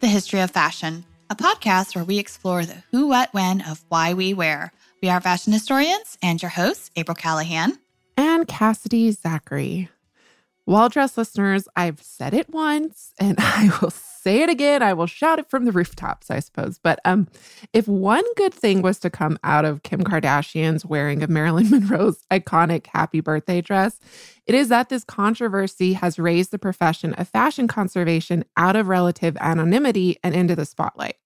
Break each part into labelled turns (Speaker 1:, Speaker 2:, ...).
Speaker 1: the History of Fashion, a podcast where we explore the who, what, when of why we wear. We are fashion historians and your hosts, April Callahan.
Speaker 2: And Cassidy Zachary. Well dressed listeners, I've said it once and I will say it again. I will shout it from the rooftops, I suppose. But um, if one good thing was to come out of Kim Kardashian's wearing of Marilyn Monroe's iconic happy birthday dress, it is that this controversy has raised the profession of fashion conservation out of relative anonymity and into the spotlight.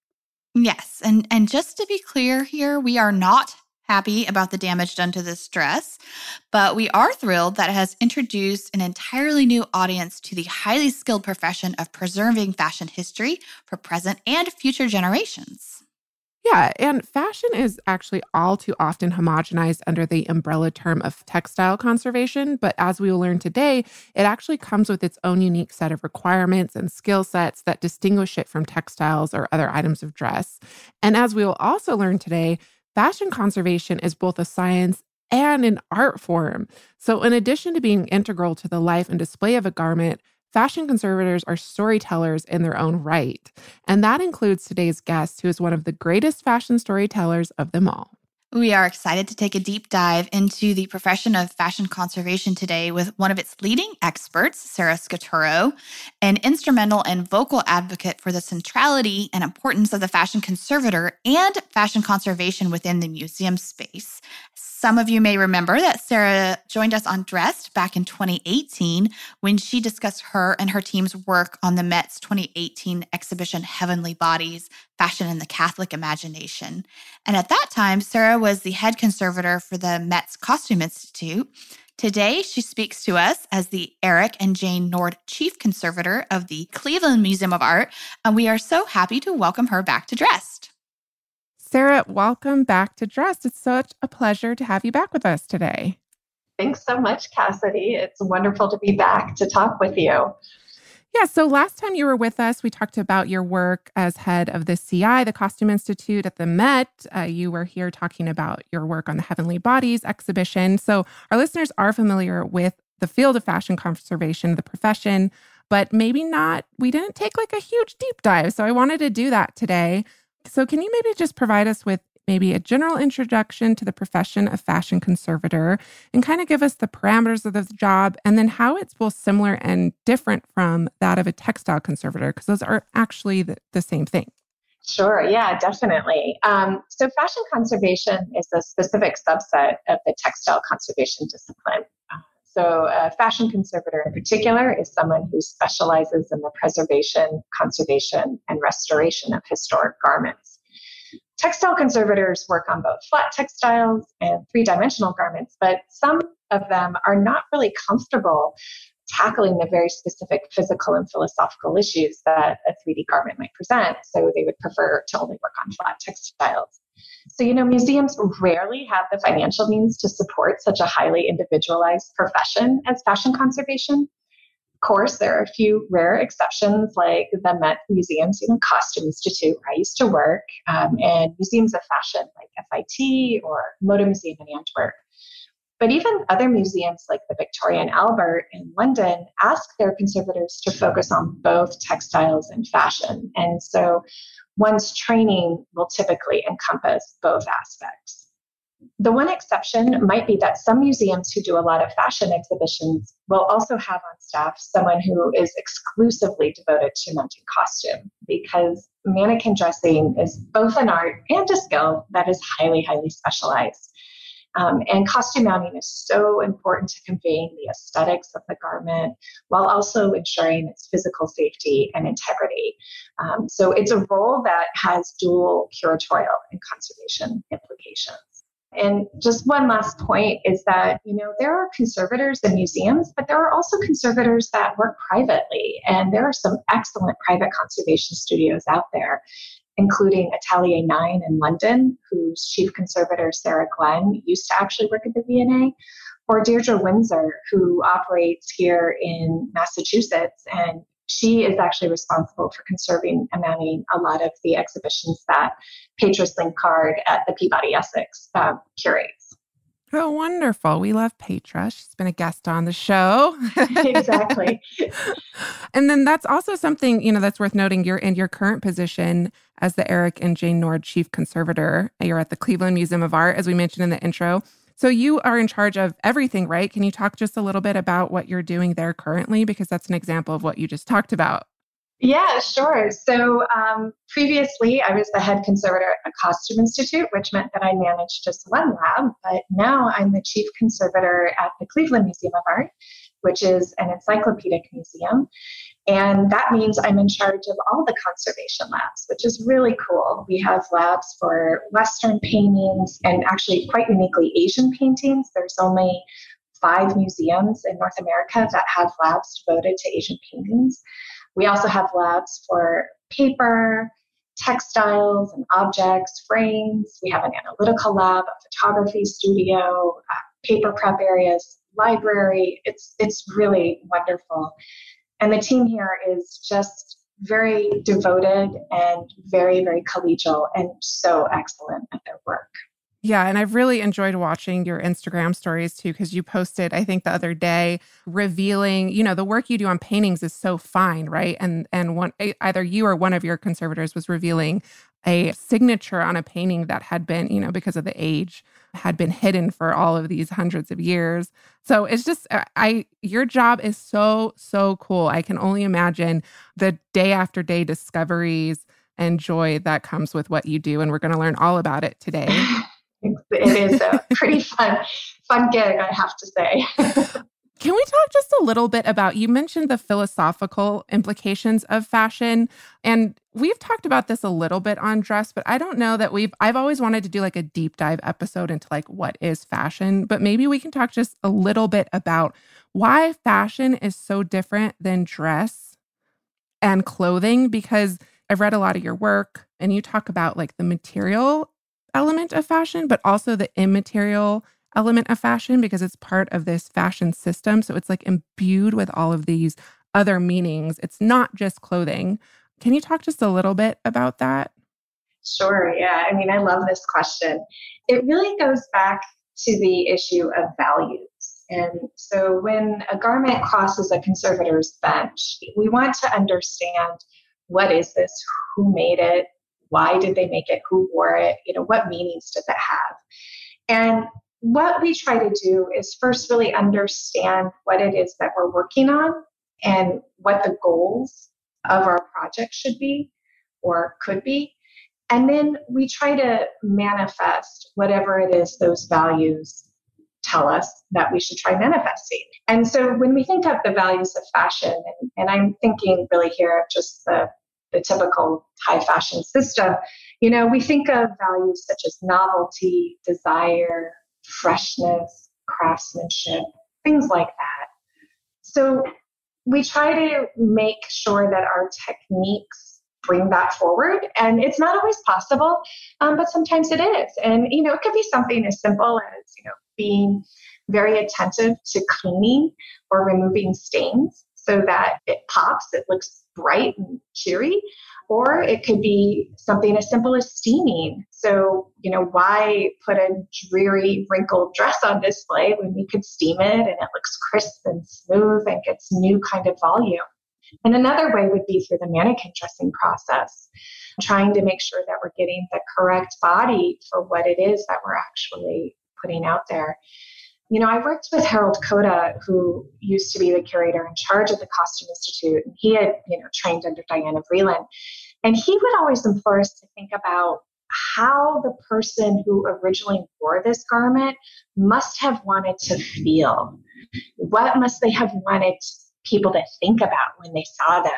Speaker 1: Yes, and and just to be clear here, we are not happy about the damage done to this dress, but we are thrilled that it has introduced an entirely new audience to the highly skilled profession of preserving fashion history for present and future generations.
Speaker 2: Yeah, and fashion is actually all too often homogenized under the umbrella term of textile conservation. But as we will learn today, it actually comes with its own unique set of requirements and skill sets that distinguish it from textiles or other items of dress. And as we will also learn today, fashion conservation is both a science and an art form. So, in addition to being integral to the life and display of a garment, fashion conservators are storytellers in their own right. And that includes today's guest, who is one of the greatest fashion storytellers of them all.
Speaker 1: We are excited to take a deep dive into the profession of fashion conservation today with one of its leading experts, Sarah Scaturro, an instrumental and vocal advocate for the centrality and importance of the fashion conservator and fashion conservation within the museum space. Some of you may remember that Sarah joined us on Dressed back in 2018 when she discussed her and her team's work on the Met's 2018 exhibition Heavenly Bodies Fashion in the Catholic Imagination. And at that time, Sarah was the head conservator for the Met's Costume Institute. Today, she speaks to us as the Eric and Jane Nord Chief Conservator of the Cleveland Museum of Art, and we are so happy to welcome her back to Dressed.
Speaker 2: Sarah, welcome back to Dressed. It's such a pleasure to have you back with us today.
Speaker 3: Thanks so much, Cassidy. It's wonderful to be back to talk with you.
Speaker 2: Yeah, so last time you were with us, we talked about your work as head of the CI, the Costume Institute at the Met. Uh, you were here talking about your work on the Heavenly Bodies exhibition. So our listeners are familiar with the field of fashion conservation, the profession, but maybe not, we didn't take like a huge deep dive. So I wanted to do that today. So, can you maybe just provide us with maybe a general introduction to the profession of fashion conservator and kind of give us the parameters of the job and then how it's both similar and different from that of a textile conservator? Because those are actually the, the same thing.
Speaker 3: Sure, yeah, definitely. Um, so, fashion conservation is a specific subset of the textile conservation discipline. So, a fashion conservator in particular is someone who specializes in the preservation, conservation, and restoration of historic garments. Textile conservators work on both flat textiles and three dimensional garments, but some of them are not really comfortable tackling the very specific physical and philosophical issues that a 3D garment might present. So they would prefer to only work on flat textiles. So, you know, museums rarely have the financial means to support such a highly individualized profession as fashion conservation. Course, there are a few rare exceptions like the Met Museum's you know, Costume Institute, where I used to work, um, and museums of fashion like FIT or Mode Museum in Antwerp. But even other museums like the Victoria and Albert in London ask their conservators to focus on both textiles and fashion. And so one's training will typically encompass both aspects. The one exception might be that some museums who do a lot of fashion exhibitions will also have on staff someone who is exclusively devoted to mounting costume because mannequin dressing is both an art and a skill that is highly, highly specialized. Um, and costume mounting is so important to conveying the aesthetics of the garment while also ensuring its physical safety and integrity. Um, so it's a role that has dual curatorial and conservation implications. And just one last point is that, you know, there are conservators in museums, but there are also conservators that work privately. And there are some excellent private conservation studios out there including Atelier 9 in London, whose chief conservator, Sarah Glenn, used to actually work at the V&A, or Deirdre Windsor, who operates here in Massachusetts. And she is actually responsible for conserving and mounting a lot of the exhibitions that Petra Slinkard at the Peabody Essex uh, curates.
Speaker 2: Oh, wonderful. We love Petra. She's been a guest on the show.
Speaker 3: exactly.
Speaker 2: and then that's also something, you know, that's worth noting. You're in your current position as the Eric and Jane Nord Chief Conservator. You're at the Cleveland Museum of Art, as we mentioned in the intro. So you are in charge of everything, right? Can you talk just a little bit about what you're doing there currently? Because that's an example of what you just talked about.
Speaker 3: Yeah, sure. So um, previously, I was the head conservator at the Costume Institute, which meant that I managed just one lab. But now I'm the chief conservator at the Cleveland Museum of Art, which is an encyclopedic museum. And that means I'm in charge of all the conservation labs, which is really cool. We have labs for Western paintings and actually quite uniquely Asian paintings. There's only five museums in North America that have labs devoted to Asian paintings. We also have labs for paper, textiles and objects, frames. We have an analytical lab, a photography studio, uh, paper prep areas, library. It's it's really wonderful. And the team here is just very devoted and very, very collegial and so excellent at their work.
Speaker 2: Yeah, and I've really enjoyed watching your Instagram stories too, because you posted, I think, the other day, revealing, you know, the work you do on paintings is so fine, right? And and one either you or one of your conservators was revealing a signature on a painting that had been, you know, because of the age, had been hidden for all of these hundreds of years. So it's just uh, I your job is so so cool. I can only imagine the day after day discoveries and joy that comes with what you do and we're going to learn all about it today.
Speaker 3: it is a pretty fun, fun gig, I have to say.
Speaker 2: Can we talk just a little bit about you mentioned the philosophical implications of fashion and we've talked about this a little bit on dress but I don't know that we've I've always wanted to do like a deep dive episode into like what is fashion but maybe we can talk just a little bit about why fashion is so different than dress and clothing because I've read a lot of your work and you talk about like the material element of fashion, but also the immaterial element of fashion because it's part of this fashion system. So it's like imbued with all of these other meanings. It's not just clothing. Can you talk just a little bit about that?
Speaker 3: Sure. Yeah. I mean, I love this question. It really goes back to the issue of values. And so when a garment crosses a conservator's bench, we want to understand what is this, who made it, why did they make it? Who wore it? You know, what meanings does it have? And what we try to do is first really understand what it is that we're working on and what the goals of our project should be or could be. And then we try to manifest whatever it is those values tell us that we should try manifesting. And so when we think of the values of fashion, and, and I'm thinking really here of just the the typical high fashion system, you know, we think of values such as novelty, desire, freshness, craftsmanship, things like that. So we try to make sure that our techniques bring that forward and it's not always possible um, but sometimes it is and you know it could be something as simple as you know being very attentive to cleaning or removing stains so that it pops, it looks bright and cheery. Or it could be something as simple as steaming. So, you know, why put a dreary, wrinkled dress on display when we could steam it and it looks crisp and smooth and gets new kind of volume? And another way would be through the mannequin dressing process, trying to make sure that we're getting the correct body for what it is that we're actually putting out there. You know, I worked with Harold Koda, who used to be the curator in charge of the Costume Institute, and he had, you know, trained under Diana Vreeland. And he would always implore us to think about how the person who originally wore this garment must have wanted to feel. What must they have wanted people to think about when they saw them?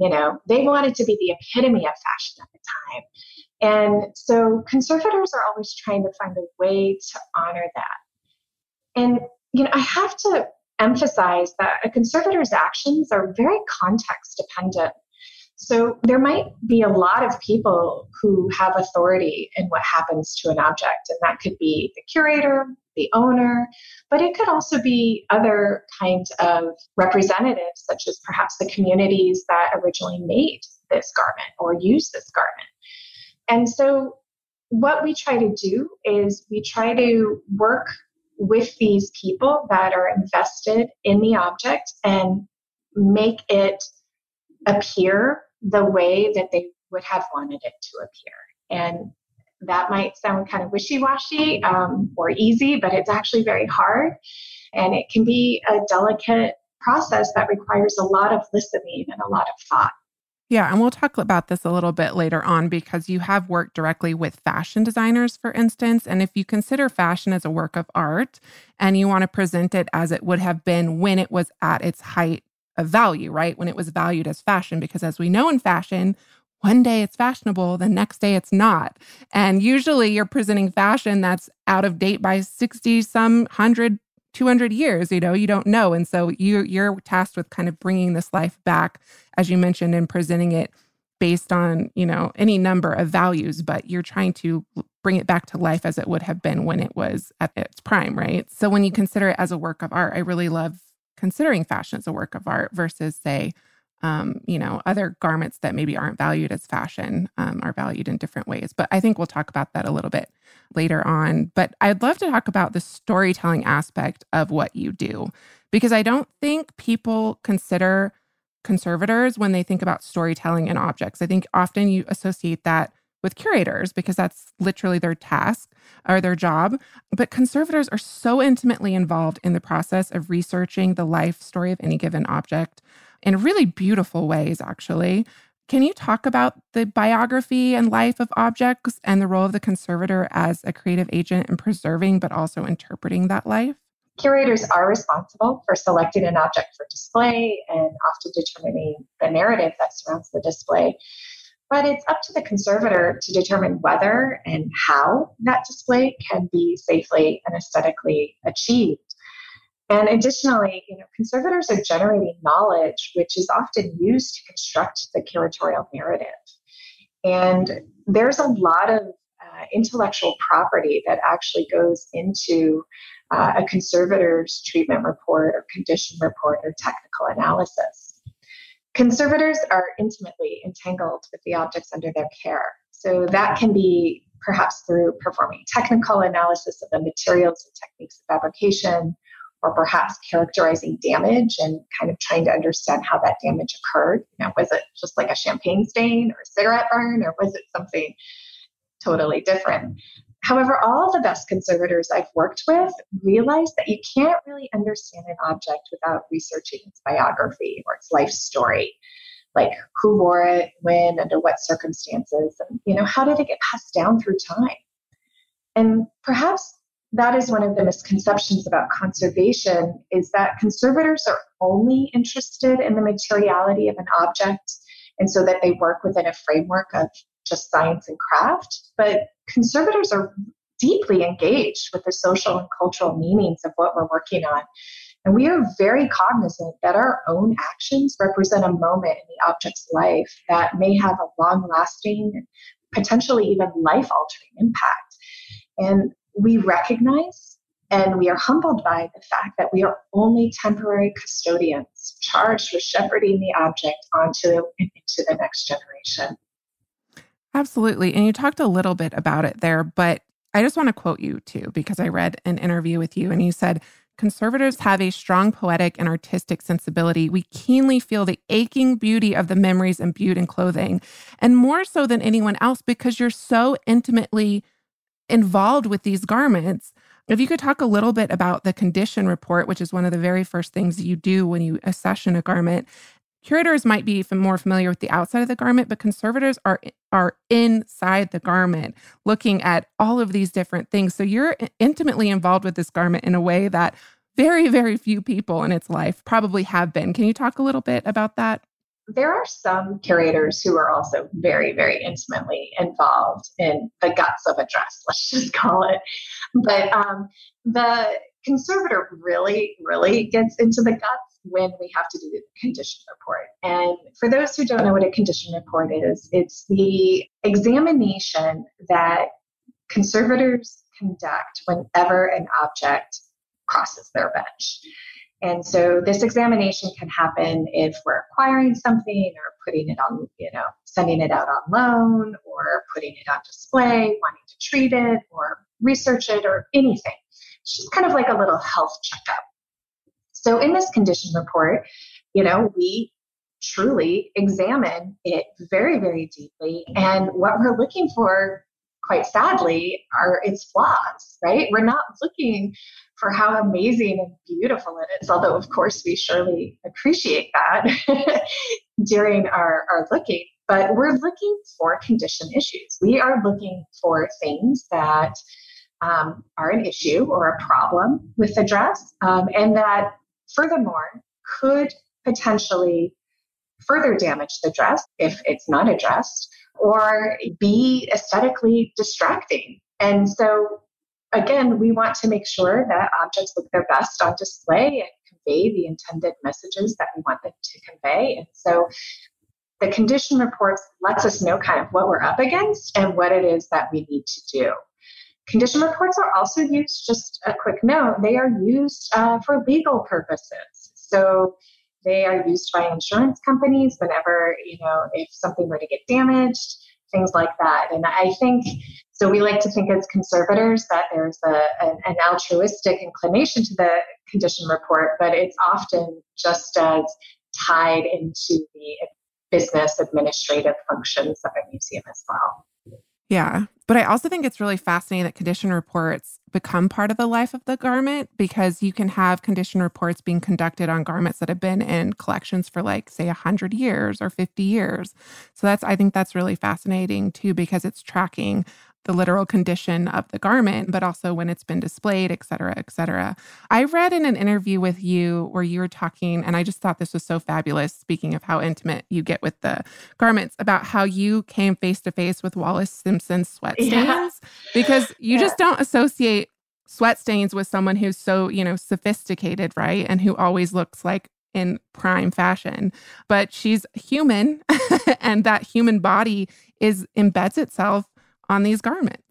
Speaker 3: You know, they wanted to be the epitome of fashion at the time. And so conservators are always trying to find a way to honor that. And, you know, I have to emphasize that a conservator's actions are very context dependent. So there might be a lot of people who have authority in what happens to an object, and that could be the curator, the owner, but it could also be other kinds of representatives, such as perhaps the communities that originally made this garment or used this garment. And so what we try to do is we try to work with these people that are invested in the object and make it appear the way that they would have wanted it to appear. And that might sound kind of wishy washy um, or easy, but it's actually very hard. And it can be a delicate process that requires a lot of listening and a lot of thought.
Speaker 2: Yeah, and we'll talk about this a little bit later on because you have worked directly with fashion designers, for instance. And if you consider fashion as a work of art and you want to present it as it would have been when it was at its height of value, right? When it was valued as fashion, because as we know in fashion, one day it's fashionable, the next day it's not. And usually you're presenting fashion that's out of date by 60 some 100 200 years you know you don't know. And so you you're tasked with kind of bringing this life back as you mentioned and presenting it based on you know any number of values but you're trying to bring it back to life as it would have been when it was at its prime right? So when you consider it as a work of art i really love considering fashion as a work of art versus say um, you know, other garments that maybe aren't valued as fashion um, are valued in different ways. But I think we'll talk about that a little bit later on. But I'd love to talk about the storytelling aspect of what you do, because I don't think people consider conservators when they think about storytelling and objects. I think often you associate that with curators because that's literally their task or their job. But conservators are so intimately involved in the process of researching the life story of any given object in really beautiful ways, actually. Can you talk about the biography and life of objects and the role of the conservator as a creative agent in preserving but also interpreting that life?
Speaker 3: Curators are responsible for selecting an object for display and often determining the narrative that surrounds the display. But it's up to the conservator to determine whether and how that display can be safely and aesthetically achieved. And additionally, you know, conservators are generating knowledge which is often used to construct the curatorial narrative. And there's a lot of uh, intellectual property that actually goes into uh, a conservator's treatment report or condition report or technical analysis. Conservators are intimately entangled with the objects under their care. So that can be perhaps through performing technical analysis of the materials and techniques of fabrication, or perhaps characterizing damage and kind of trying to understand how that damage occurred. You know, was it just like a champagne stain or a cigarette burn, or was it something totally different? However, all the best conservators I've worked with realize that you can't really understand an object without researching its biography or its life story. Like who wore it, when, under what circumstances, and you know, how did it get passed down through time? And perhaps that is one of the misconceptions about conservation is that conservators are only interested in the materiality of an object and so that they work within a framework of just science and craft. But conservators are deeply engaged with the social and cultural meanings of what we're working on. And we are very cognizant that our own actions represent a moment in the object's life that may have a long lasting potentially even life altering impact. And we recognize And we are humbled by the fact that we are only temporary custodians charged with shepherding the object onto into the next generation.
Speaker 2: Absolutely. And you talked a little bit about it there, but I just want to quote you too, because I read an interview with you and you said, Conservators have a strong poetic and artistic sensibility. We keenly feel the aching beauty of the memories imbued in clothing, and more so than anyone else because you're so intimately involved with these garments. If you could talk a little bit about the condition report, which is one of the very first things you do when you accession a garment. Curators might be more familiar with the outside of the garment, but conservators are are inside the garment, looking at all of these different things. So you're intimately involved with this garment in a way that very, very few people in its life probably have been. Can you talk a little bit about that?
Speaker 3: There are some curators who are also very, very intimately involved in the guts of a dress, let's just call it. But um, the conservator really, really gets into the guts when we have to do the condition report. And for those who don't know what a condition report is, it's the examination that conservators conduct whenever an object crosses their bench. And so this examination can happen if we're acquiring something or putting it on, you know, sending it out on loan or putting it on display, wanting to treat it or research it or anything. It's just kind of like a little health checkup. So in this condition report, you know, we truly examine it very, very deeply. And what we're looking for, quite sadly, are its flaws, right? We're not looking for how amazing and beautiful it is, although, of course, we surely appreciate that during our, our looking. But we're looking for condition issues. We are looking for things that um, are an issue or a problem with the dress, um, and that furthermore could potentially further damage the dress if it's not addressed or be aesthetically distracting. And so again, we want to make sure that objects look their best on display and convey the intended messages that we want them to convey. And so the condition reports lets us know kind of what we're up against and what it is that we need to do. Condition reports are also used, just a quick note, they are used uh, for legal purposes. So they are used by insurance companies whenever, you know, if something were to get damaged, things like that. And I think so. We like to think as conservators that there's a, an, an altruistic inclination to the condition report, but it's often just as tied into the business administrative functions of a museum as well.
Speaker 2: Yeah. But I also think it's really fascinating that condition reports become part of the life of the garment because you can have condition reports being conducted on garments that have been in collections for like say 100 years or 50 years. So that's I think that's really fascinating too because it's tracking the literal condition of the garment, but also when it's been displayed, et cetera, et cetera. I read in an interview with you where you were talking, and I just thought this was so fabulous. Speaking of how intimate you get with the garments, about how you came face to face with Wallis Simpson's sweat stains, yeah. because you yeah. just don't associate sweat stains with someone who's so, you know, sophisticated, right? And who always looks like in prime fashion. But she's human, and that human body is embeds itself on these garments.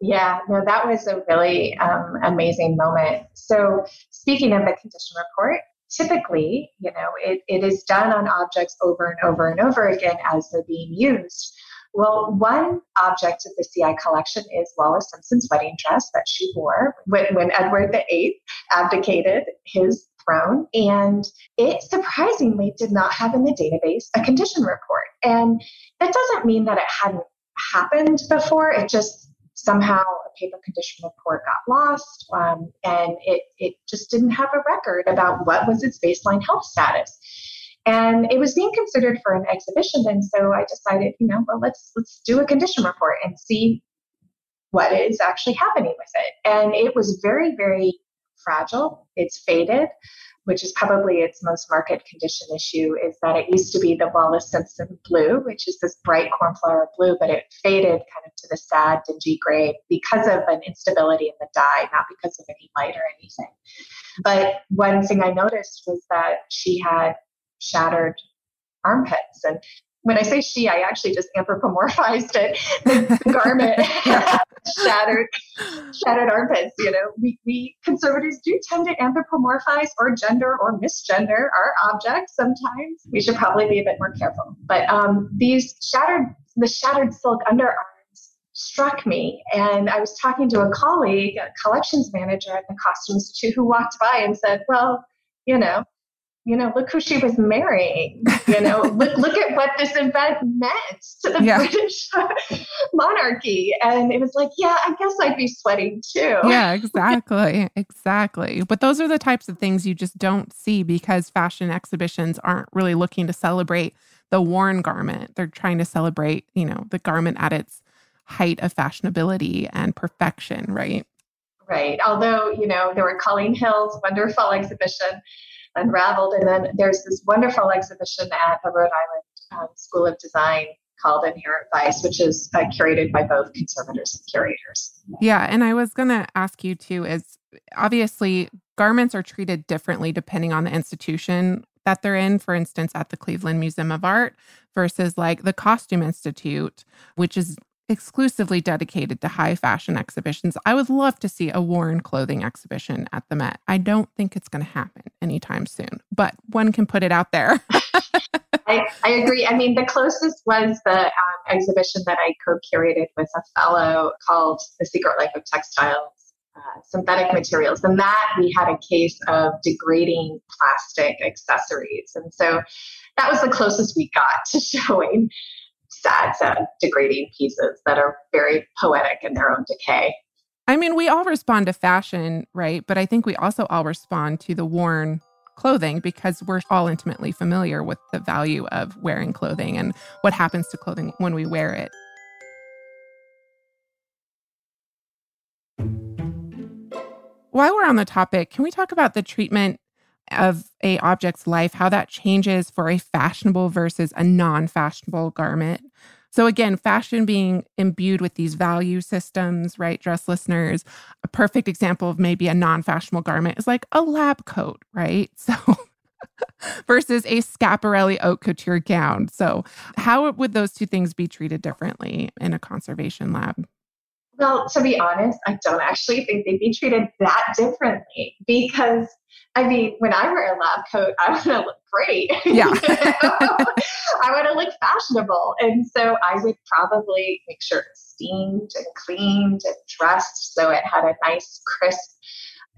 Speaker 3: Yeah, no, that was a really um, amazing moment. So, speaking of the condition report, typically, you know, it, it is done on objects over and over and over again as they're being used. Well, one object of the CI collection is Wallis Simpson's wedding dress that she wore when, when Edward VIII abdicated his throne. And it surprisingly did not have in the database a condition report. And that doesn't mean that it hadn't happened before. It just somehow a paper condition report got lost um, and it, it just didn't have a record about what was its baseline health status. And it was being considered for an exhibition and so i decided you know well let's let's do a condition report and see what is actually happening with it. And it was very very fragile. It's faded which is probably its most market condition issue, is that it used to be the Wallis Simpson blue, which is this bright cornflower blue, but it faded kind of to the sad, dingy gray because of an instability in the dye, not because of any light or anything. But one thing I noticed was that she had shattered armpits. And when I say she, I actually just anthropomorphized it, the, the garment. shattered, shattered armpits. You know, we, we conservators do tend to anthropomorphize or gender or misgender our objects sometimes. We should probably be a bit more careful. But um, these shattered, the shattered silk underarms struck me. And I was talking to a colleague, a collections manager at the costumes Institute, who walked by and said, Well, you know, you know, look who she was marrying. You know, look, look at what this event meant to the yeah. British monarchy. And it was like, yeah, I guess I'd be sweating too.
Speaker 2: Yeah, exactly. exactly. But those are the types of things you just don't see because fashion exhibitions aren't really looking to celebrate the worn garment. They're trying to celebrate, you know, the garment at its height of fashionability and perfection, right?
Speaker 3: Right. Although, you know, there were Colleen Hill's wonderful exhibition unraveled. And then there's this wonderful exhibition at the Rhode Island um, School of Design called Inherent Vice, which is uh, curated by both conservators and curators.
Speaker 2: Yeah. And I was going to ask you too is obviously garments are treated differently depending on the institution that they're in. For instance, at the Cleveland Museum of Art versus like the Costume Institute, which is exclusively dedicated to high fashion exhibitions. I would love to see a worn clothing exhibition at the Met. I don't think it's going to happen anytime soon, but one can put it out there.
Speaker 3: I, I, agree. I mean, the closest was the um, exhibition that I co curated with a fellow called The Secret Life of Textiles. Uh, synthetic materials. And that we had a case of degrading plastic accessories. And so that was the closest we got to showing sad, sad, degrading pieces that are very poetic in their own decay.
Speaker 2: I mean, we all respond to fashion, right? But I think we also all respond to the worn clothing because we're all intimately familiar with the value of wearing clothing and what happens to clothing when we wear it. While we're on the topic, can we talk about the treatment of a object's life, how that changes for a fashionable versus a non-fashionable garment. So again, fashion being imbued with these value systems, right? Dress listeners, a perfect example of maybe a non-fashionable garment is like a lab coat, right? So versus a Schiaparelli haute couture gown. So how would those two things be treated differently in a conservation lab?
Speaker 3: Well, to be honest, I don't actually think they'd be treated that differently because I mean, when I wear a lab coat, I want to look great.
Speaker 2: Yeah.
Speaker 3: I want to look fashionable. And so I would probably make sure it's steamed and cleaned and dressed so it had a nice, crisp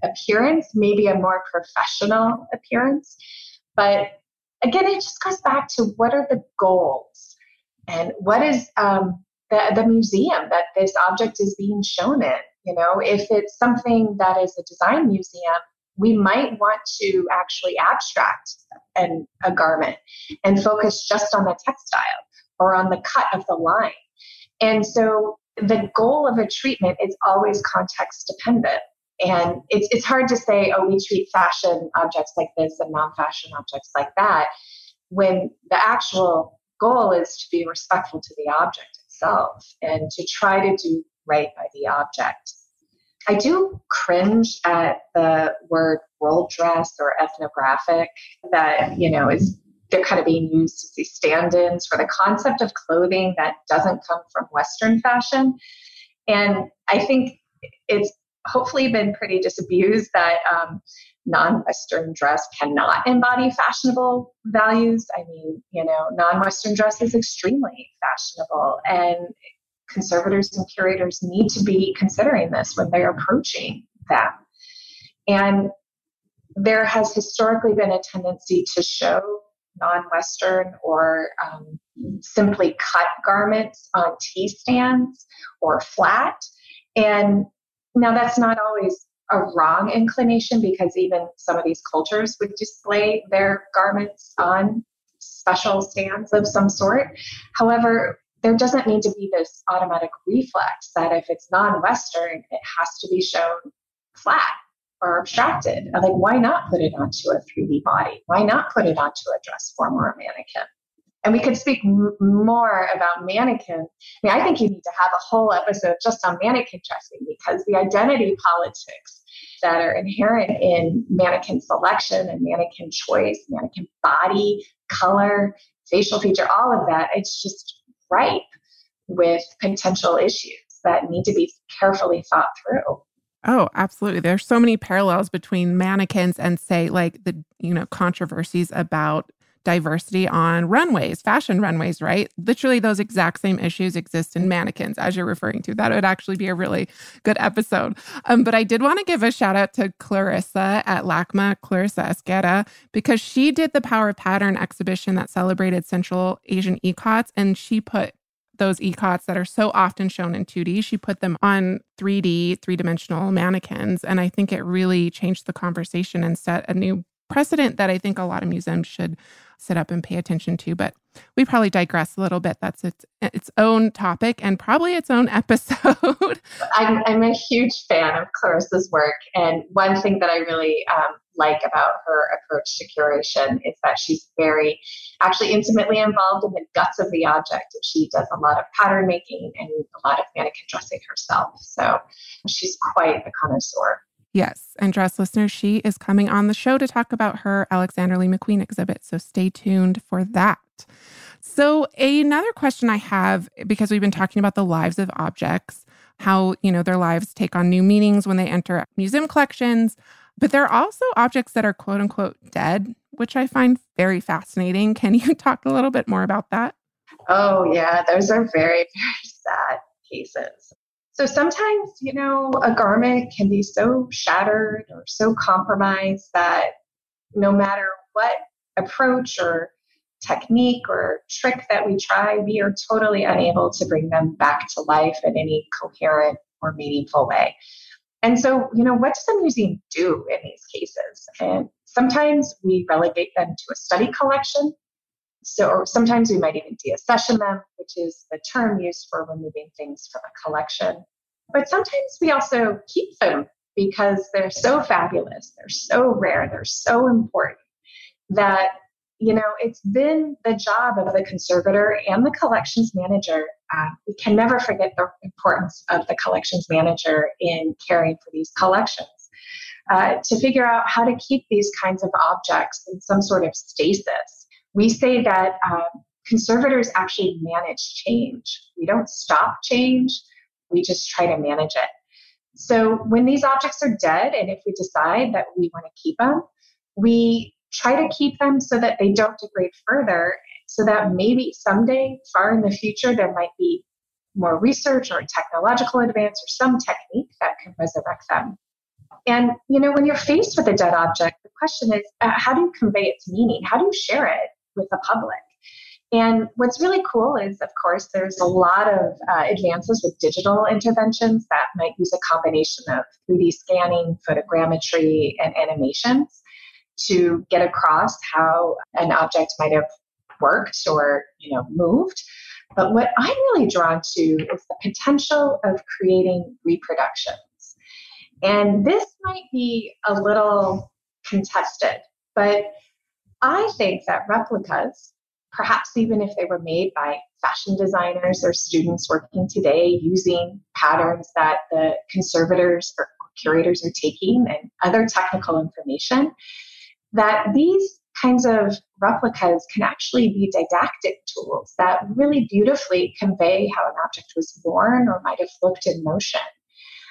Speaker 3: appearance, maybe a more professional appearance. But again, it just goes back to what are the goals and what is um, the, the museum that this object is being shown in? You know, if it's something that is a design museum, we might want to actually abstract an, a garment and focus just on the textile or on the cut of the line. And so the goal of a treatment is always context dependent. And it's, it's hard to say, oh, we treat fashion objects like this and non fashion objects like that, when the actual goal is to be respectful to the object itself and to try to do right by the object. I do cringe at the word world dress or ethnographic that, you know, is they're kind of being used as these stand-ins for the concept of clothing that doesn't come from Western fashion. And I think it's hopefully been pretty disabused that um, non-Western dress cannot embody fashionable values. I mean, you know, non-Western dress is extremely fashionable and conservators and curators need to be considering this when they're approaching them. And there has historically been a tendency to show non Western or um, simply cut garments on T stands or flat. And now that's not always a wrong inclination because even some of these cultures would display their garments on special stands of some sort. However, there doesn't need to be this automatic reflex that if it's non-Western, it has to be shown flat or abstracted. Like, why not put it onto a 3D body? Why not put it onto a dress form or a mannequin? And we could speak m- more about mannequin. I mean, I think you need to have a whole episode just on mannequin dressing because the identity politics that are inherent in mannequin selection and mannequin choice, mannequin body, color, facial feature, all of that, it's just ripe with potential issues. that need to be carefully thought through.
Speaker 2: Oh, absolutely. There's so many parallels between mannequins and say like the, you know, controversies about diversity on runways, fashion runways, right? Literally those exact same issues exist in mannequins as you're referring to. That would actually be a really good episode. Um, but I did want to give a shout out to Clarissa at LACMA, Clarissa Esguerra, because she did the Power of Pattern exhibition that celebrated Central Asian ikats and she put those ikats that are so often shown in 2D, she put them on 3D, three dimensional mannequins. And I think it really changed the conversation and set a new precedent that I think a lot of museums should sit up and pay attention to. But we probably digress a little bit. That's its its own topic and probably its own episode.
Speaker 3: I'm, I'm a huge fan of Clarissa's work, and one thing that I really um, like about her approach to curation is that she's very actually intimately involved in the guts of the object. She does a lot of pattern making and a lot of mannequin dressing herself. So she's quite a connoisseur.
Speaker 2: Yes. And dress listeners, she is coming on the show to talk about her Alexander Lee McQueen exhibit. So stay tuned for that. So, another question I have, because we've been talking about the lives of objects, how, you know, their lives take on new meanings when they enter museum collections, but there are also objects that are quote unquote dead, which I find very fascinating. Can you talk a little bit more about that?
Speaker 3: Oh, yeah. Those are very, very sad cases. So sometimes, you know, a garment can be so shattered or so compromised that no matter what approach or technique or trick that we try, we are totally unable to bring them back to life in any coherent or meaningful way. And so, you know, what does the museum do in these cases? And sometimes we relegate them to a study collection. So, or sometimes we might even deaccession them, which is the term used for removing things from a collection. But sometimes we also keep them because they're so fabulous, they're so rare, they're so important that you know it's been the job of the conservator and the collections manager uh, we can never forget the importance of the collections manager in caring for these collections uh, to figure out how to keep these kinds of objects in some sort of stasis we say that um, conservators actually manage change we don't stop change we just try to manage it so when these objects are dead and if we decide that we want to keep them we try to keep them so that they don't degrade further, so that maybe someday, far in the future, there might be more research or technological advance or some technique that can resurrect them. And you know, when you're faced with a dead object, the question is, uh, how do you convey its meaning? How do you share it with the public? And what's really cool is, of course, there's a lot of uh, advances with digital interventions that might use a combination of 3D scanning, photogrammetry, and animations to get across how an object might have worked or you know moved but what i'm really drawn to is the potential of creating reproductions and this might be a little contested but i think that replicas perhaps even if they were made by fashion designers or students working today using patterns that the conservators or curators are taking and other technical information that these kinds of replicas can actually be didactic tools that really beautifully convey how an object was born or might have looked in motion.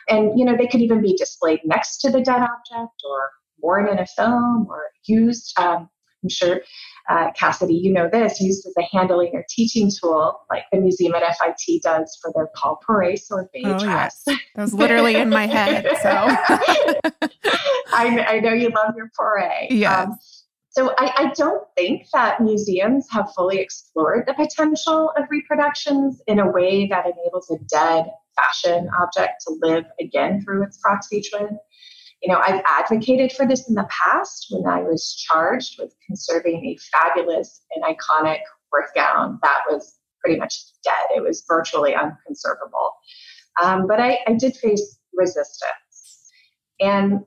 Speaker 3: And, you know, they could even be displayed next to the dead object or worn in a film or used, um, I'm sure, uh, Cassidy, you know this, used as a handling or teaching tool, like the museum at FIT does for their Paul Poiret Sorbet
Speaker 2: oh, yes. That was literally in my head. So
Speaker 3: I, I, know you love your Poiret.
Speaker 2: Yes. Um,
Speaker 3: so I, I, don't think that museums have fully explored the potential of reproductions in a way that enables a dead fashion object to live again through its proxy twin. You know, I've advocated for this in the past when I was charged with conserving a fabulous and iconic Worth gown that was pretty much dead. It was virtually unconservable. Um, but I, I did face resistance. And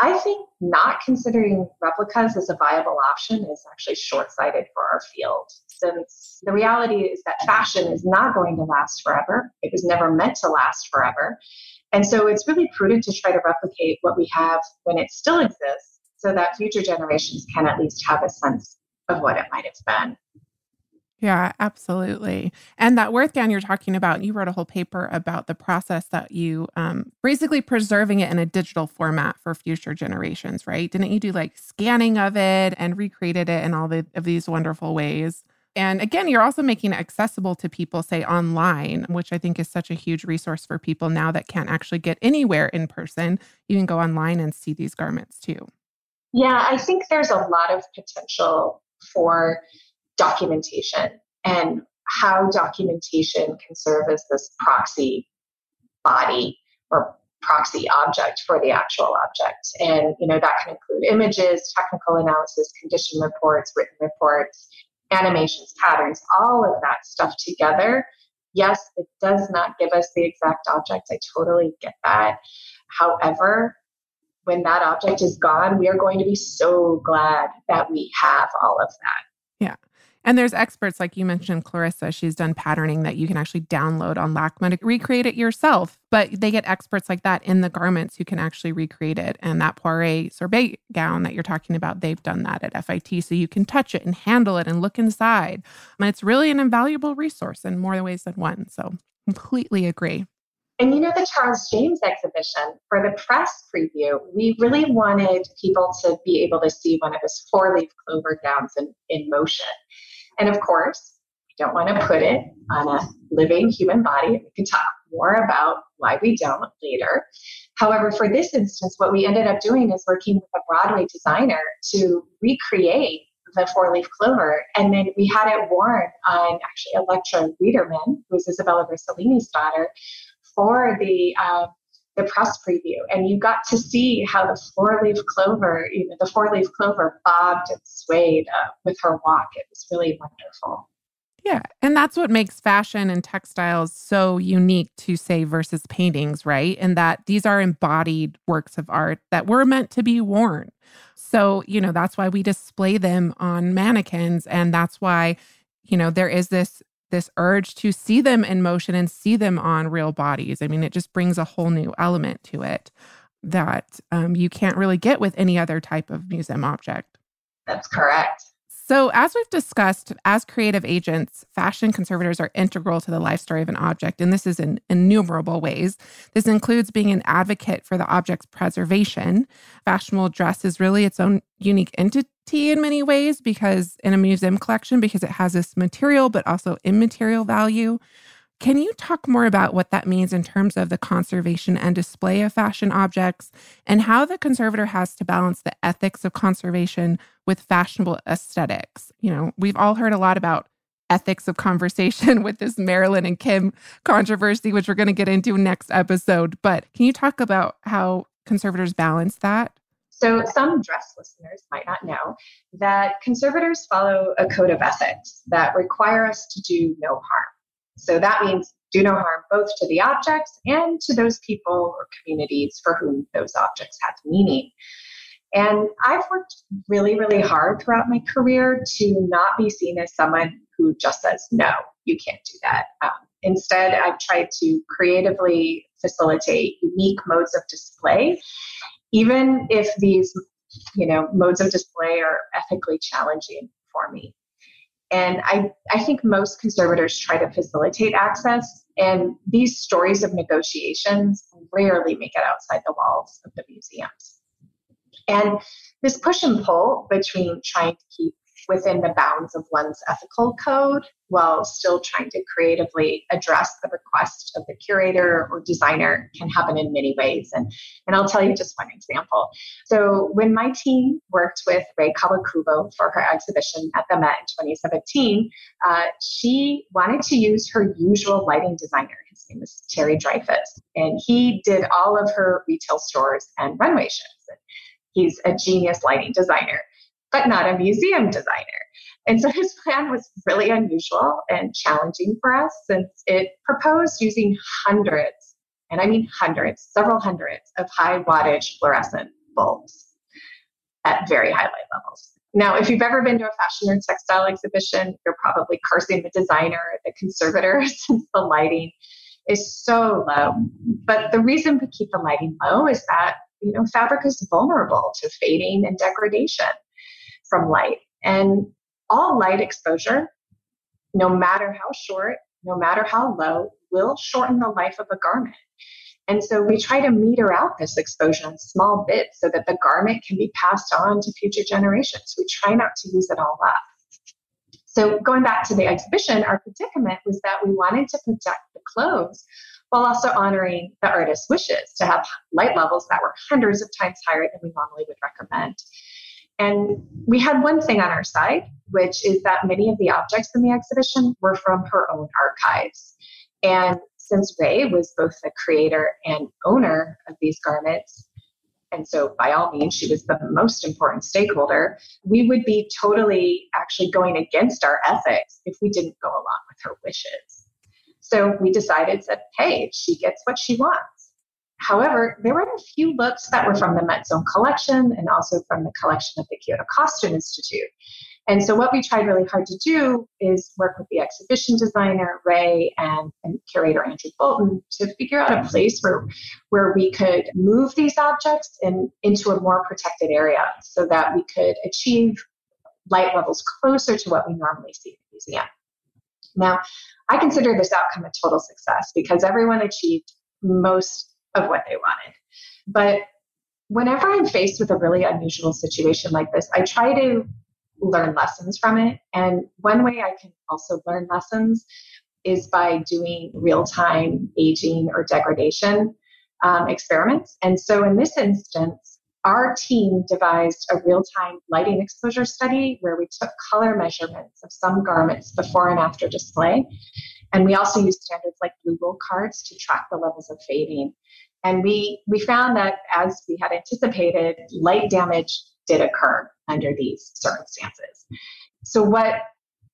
Speaker 3: I think not considering replicas as a viable option is actually short sighted for our field, since the reality is that fashion is not going to last forever. It was never meant to last forever. And so it's really prudent to try to replicate what we have when it still exists so that future generations can at least have a sense of what it might have been.
Speaker 2: Yeah, absolutely. And that Worth gown you're talking about, you wrote a whole paper about the process that you um, basically preserving it in a digital format for future generations, right? Didn't you do like scanning of it and recreated it in all the, of these wonderful ways? And again, you're also making it accessible to people, say online, which I think is such a huge resource for people now that can't actually get anywhere in person. You can go online and see these garments too.
Speaker 3: Yeah, I think there's a lot of potential for documentation and how documentation can serve as this proxy body or proxy object for the actual object. And you know that can include images, technical analysis, condition reports, written reports, animations, patterns, all of that stuff together. Yes, it does not give us the exact object. I totally get that. However, when that object is gone, we are going to be so glad that we have all of that.
Speaker 2: Yeah. And there's experts like you mentioned, Clarissa. She's done patterning that you can actually download on LACMA to recreate it yourself. But they get experts like that in the garments who can actually recreate it. And that Poiret sorbet gown that you're talking about, they've done that at FIT. So you can touch it and handle it and look inside. And it's really an invaluable resource in more ways than one. So completely agree.
Speaker 3: And you know, the Charles James exhibition for the press preview, we really wanted people to be able to see one of his four leaf clover gowns in, in motion. And of course, we don't want to put it on a living human body. We can talk more about why we don't later. However, for this instance, what we ended up doing is working with a Broadway designer to recreate the four leaf clover. And then we had it worn on actually Electra Wiedemann, who is Isabella Rossellini's daughter, for the uh, the press preview, and you got to see how the four leaf clover, you know, the four leaf clover bobbed and swayed uh, with her walk. It was really wonderful.
Speaker 2: Yeah. And that's what makes fashion and textiles so unique to, say, versus paintings, right? And that these are embodied works of art that were meant to be worn. So, you know, that's why we display them on mannequins. And that's why, you know, there is this this urge to see them in motion and see them on real bodies. I mean, it just brings a whole new element to it that um, you can't really get with any other type of museum object.
Speaker 3: That's correct.
Speaker 2: So, as we've discussed, as creative agents, fashion conservators are integral to the life story of an object, and this is in innumerable ways. This includes being an advocate for the object's preservation. Fashionable dress is really its own unique entity in many ways because in a museum collection, because it has this material but also immaterial value. Can you talk more about what that means in terms of the conservation and display of fashion objects and how the conservator has to balance the ethics of conservation with fashionable aesthetics? You know, we've all heard a lot about ethics of conversation with this Marilyn and Kim controversy, which we're going to get into next episode. But can you talk about how conservators balance that?
Speaker 3: So, some dress listeners might not know that conservators follow a code of ethics that require us to do no harm. So that means do no harm both to the objects and to those people or communities for whom those objects have meaning. And I've worked really, really hard throughout my career to not be seen as someone who just says, no, you can't do that. Um, instead, I've tried to creatively facilitate unique modes of display, even if these you know modes of display are ethically challenging for me and I, I think most conservators try to facilitate access, and these stories of negotiations rarely make it outside the walls of the museums. And this push and pull between trying to keep within the bounds of one's ethical code while still trying to creatively address the request of the curator or designer can happen in many ways. And, and I'll tell you just one example. So when my team worked with Rei Kawakubo for her exhibition at the Met in 2017, uh, she wanted to use her usual lighting designer. His name is Thierry Dreyfus. And he did all of her retail stores and runway shows. He's a genius lighting designer but not a museum designer. And so his plan was really unusual and challenging for us since it proposed using hundreds, and I mean hundreds, several hundreds of high wattage fluorescent bulbs at very high light levels. Now, if you've ever been to a fashion or textile exhibition, you're probably cursing the designer, the conservator, since the lighting is so low. But the reason we keep the lighting low is that you know fabric is vulnerable to fading and degradation from light. And all light exposure no matter how short, no matter how low, will shorten the life of a garment. And so we try to meter out this exposure in small bits so that the garment can be passed on to future generations. We try not to use it all up. So going back to the exhibition, our predicament was that we wanted to protect the clothes while also honoring the artist's wishes to have light levels that were hundreds of times higher than we normally would recommend. And we had one thing on our side, which is that many of the objects in the exhibition were from her own archives. And since Rei was both the creator and owner of these garments, and so by all means, she was the most important stakeholder, we would be totally actually going against our ethics if we didn't go along with her wishes. So we decided that, hey, she gets what she wants. However, there were a few books that were from the Met's own collection and also from the collection of the Kyoto Costume Institute. And so, what we tried really hard to do is work with the exhibition designer, Rei, and, and curator Andrew Bolton to figure out a place where, where we could move these objects in, into a more protected area so that we could achieve light levels closer to what we normally see in the museum. Now, I consider this outcome a total success because everyone achieved most of what they wanted. But whenever I'm faced with a really unusual situation like this, I try to learn lessons from it. And one way I can also learn lessons is by doing real time aging or degradation um, experiments. And so in this instance, our team devised a real time lighting exposure study where we took color measurements of some garments before and after display. And we also used standards like blue wool cards to track the levels of fading. And we, we found that as we had anticipated, light damage did occur under these circumstances. So, what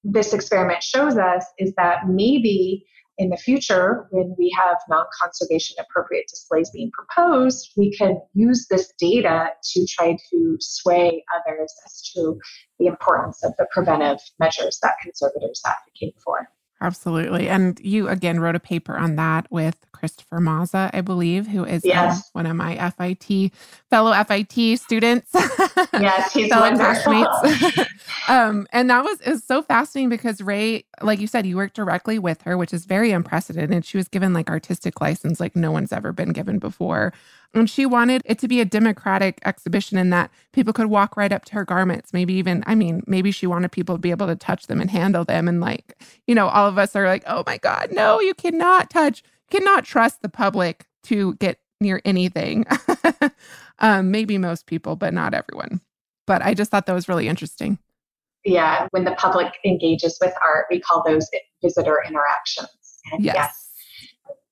Speaker 3: this experiment shows us is that maybe in the future, when we have non conservation appropriate displays being proposed, we can use this data to try to sway others as to the importance of the preventive measures that conservators advocate for.
Speaker 2: Absolutely. And you again wrote a paper on that with Christopher Mazza, I believe, who is um, yes. one of my FIT fellow FIT students.
Speaker 3: Yes, he's fellow classmates.
Speaker 2: um, and that was is so fascinating because Rei, like you said, you worked directly with her, which is very unprecedented. And she was given like artistic license like no one's ever been given before. And she wanted it to be a democratic exhibition in that people could walk right up to her garments. Maybe even, I mean, maybe she wanted people to be able to touch them and handle them. And like, you know, all of us are like, oh my God, no, you cannot touch, cannot trust the public to get near anything. um, maybe most people, but not everyone. But I just thought that was really interesting.
Speaker 3: Yeah. When the public engages with art, we call those visitor interactions. And yes. yes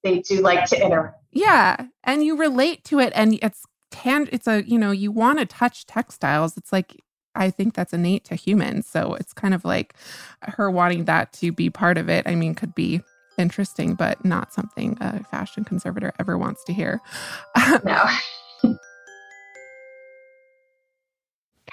Speaker 3: they do like to interact.
Speaker 2: Yeah, and you relate to it, and it's tan. It's a you know you want to touch textiles. It's like I think that's innate to humans. So it's kind of like her wanting that to be part of it. I mean, could be interesting, but not something a fashion conservator ever wants to hear.
Speaker 3: No.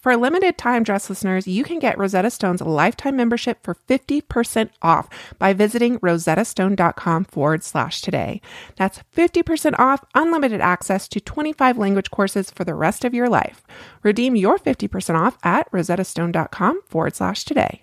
Speaker 2: For limited time, dress listeners, you can get Rosetta Stone's lifetime membership for 50% off by visiting rosettastone.com forward slash today. That's 50% off unlimited access to 25 language courses for the rest of your life. Redeem your 50% off at rosettastone.com forward slash today.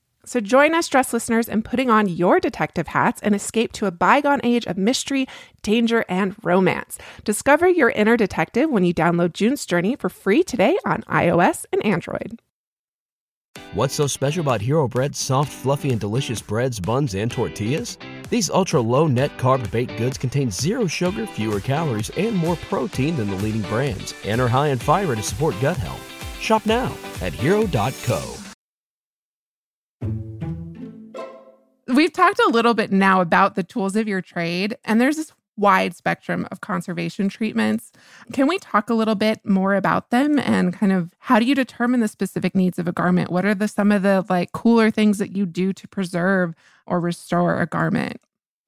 Speaker 2: So join us, dress listeners, in putting on your detective hats and escape to a bygone age of mystery, danger, and romance. Discover your inner detective when you download June's Journey for free today on iOS and Android.
Speaker 4: What's so special about Hero Bread's soft, fluffy, and delicious breads, buns, and tortillas? These ultra low net carb baked goods contain zero sugar, fewer calories, and more protein than the leading brands, and are high in fiber to support gut health. Shop now at hero.co.
Speaker 2: We've talked a little bit now about the tools of your trade, and there's this wide spectrum of conservation treatments. Can we talk a little bit more about them and kind of how do you determine the specific needs of a garment? What are the some of the like cooler things that you do to preserve or restore a garment?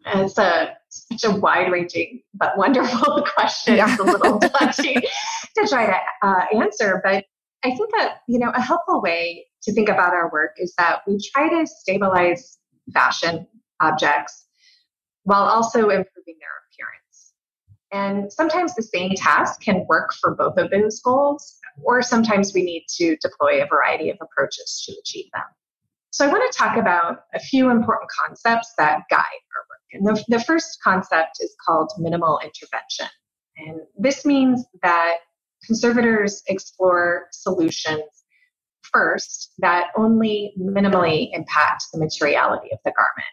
Speaker 3: It's a such a wide-ranging but wonderful question. Yeah. It's a little touchy to try to uh, answer, but I think that you know a helpful way to think about our work is that we try to stabilize fashion objects while also improving their appearance. And sometimes the same task can work for both of those goals, or sometimes we need to deploy a variety of approaches to achieve them. So I want to talk about a few important concepts that guide our work. And the, the first concept is called minimal intervention. And this means that conservators explore solutions first that only minimally impact the materiality of the garment.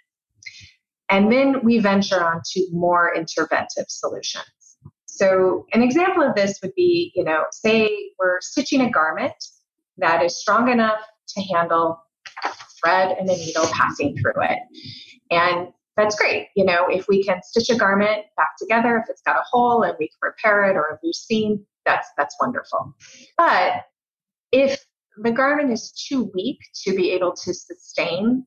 Speaker 3: And then we venture on to more interventive solutions. So, an example of this would be, you know, say we're stitching a garment that is strong enough to handle thread and a needle passing through it. And that's great. You know, if we can stitch a garment back together, if it's got a hole and we can repair it or a loose seam, that's that's wonderful. But if the garment is too weak to be able to sustain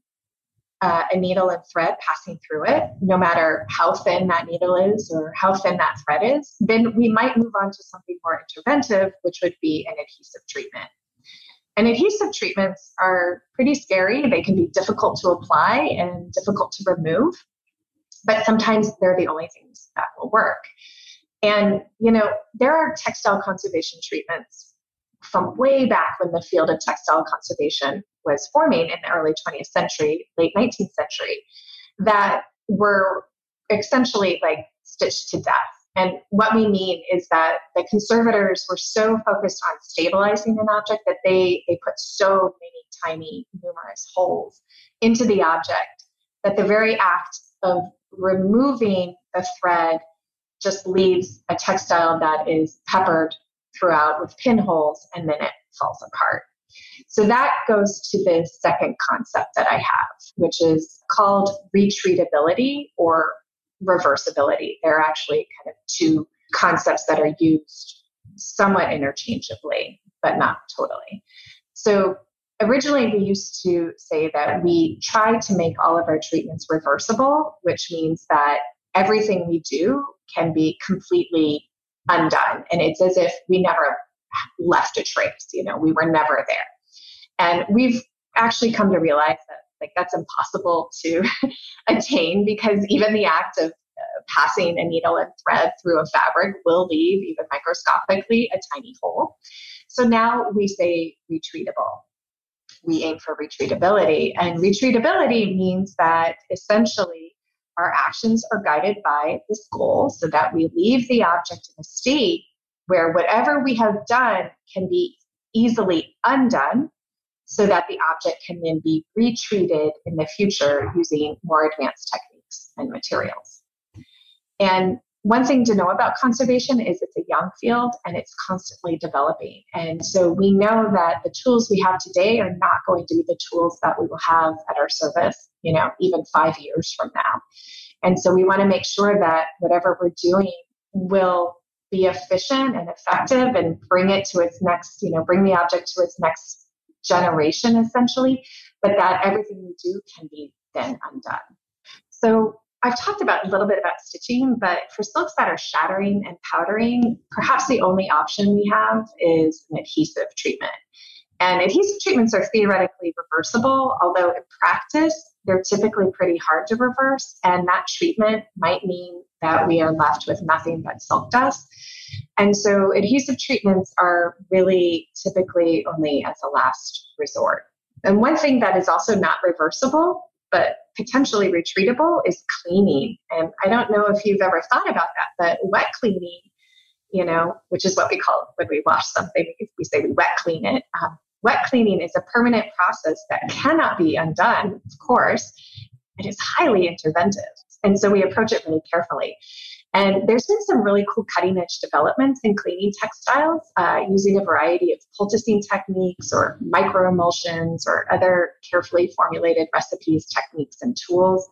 Speaker 3: uh, a needle and thread passing through it, no matter how thin that needle is or how thin that thread is, then we might move on to something more interventive, which would be an adhesive treatment. And adhesive treatments are pretty scary. They can be difficult to apply and difficult to remove, but sometimes they're the only things that will work. And, you know, there are textile conservation treatments from way back when the field of textile conservation was forming in the early 20th century, late 19th century, that were essentially like stitched to death. And what we mean is that the conservators were so focused on stabilizing an object that they, they put so many tiny, numerous holes into the object that the very act of removing the thread just leaves a textile that is peppered throughout with pinholes and then it falls apart. So that goes to the second concept that I have, which is called retreatability or reversibility. They're actually kind of two concepts that are used somewhat interchangeably, but not totally. So originally we used to say that we try to make all of our treatments reversible, which means that everything we do can be completely undone. And it's as if we never left a trace, you know, we were never there. And we've actually come to realize that like that's impossible to attain because even the act of uh, passing a needle and thread through a fabric will leave even microscopically a tiny hole. So now we say retreatable. We aim for retreatability. And retreatability means that essentially our actions are guided by this goal so that we leave the object in a state where whatever we have done can be easily undone so that the object can then be retreated in the future using more advanced techniques and materials. And one thing to know about conservation is it's a young field and it's constantly developing. And so we know that the tools we have today are not going to be the tools that we will have at our service, you know, even five years from now. And so we want to make sure that whatever we're doing will be efficient and effective and bring it to its next, you know, bring the object to its next generation essentially, but that everything we do can be then undone. So I've talked about a little bit about stitching, but for silks that are shattering and powdering, perhaps the only option we have is an adhesive treatment. And adhesive treatments are theoretically reversible, although in practice, they're typically pretty hard to reverse. And that treatment might mean that we are left with nothing but silk dust. And so adhesive treatments are really typically only as a last resort. And one thing that is also not reversible but potentially retreatable is cleaning. And I don't know if you've ever thought about that, but wet cleaning, you know, which is what we call when we wash something, we say we wet clean it. Um, wet cleaning is a permanent process that cannot be undone, of course. It is highly interventive. And so we approach it really carefully. And there's been some really cool cutting edge developments in cleaning textiles uh, using a variety of poulticing techniques or micro emulsions or other carefully formulated recipes, techniques, and tools.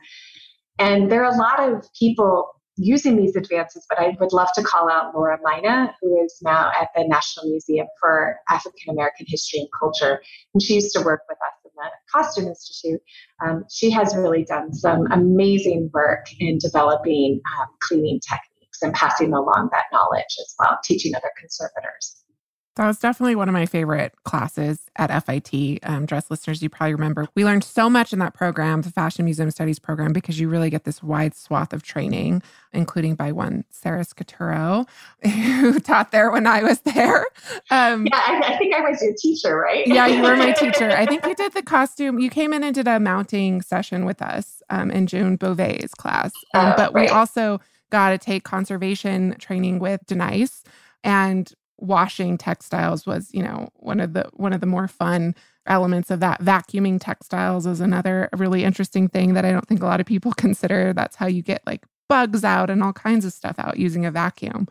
Speaker 3: And there are a lot of people using these advances, but I would love to call out Laura Mina, who is now at the National Museum for African American History and Culture. And she used to work with us Costume Institute. Um, she has really done some amazing work in developing um, cleaning techniques and passing along that knowledge as well, teaching other conservators.
Speaker 2: That was definitely one of my favorite classes at FIT. Um, dress listeners, you probably remember. We learned so much in that program, the Fashion Museum Studies program, because you really get this wide swath of training, including by one Sarah Scaturro, who taught there when I was there.
Speaker 3: Um, yeah, I, I, think I was your teacher, right?
Speaker 2: yeah, you were my teacher. I think you did the costume. You came in and did a mounting session with us um, in June Beauvais' class. Um, oh, but right. we also got to take conservation training with Denise. And washing textiles was, you know, one of the one of the more fun elements of that. Vacuuming textiles is another really interesting thing that I don't think a lot of people consider. That's how you get like bugs out and all kinds of stuff out using a vacuum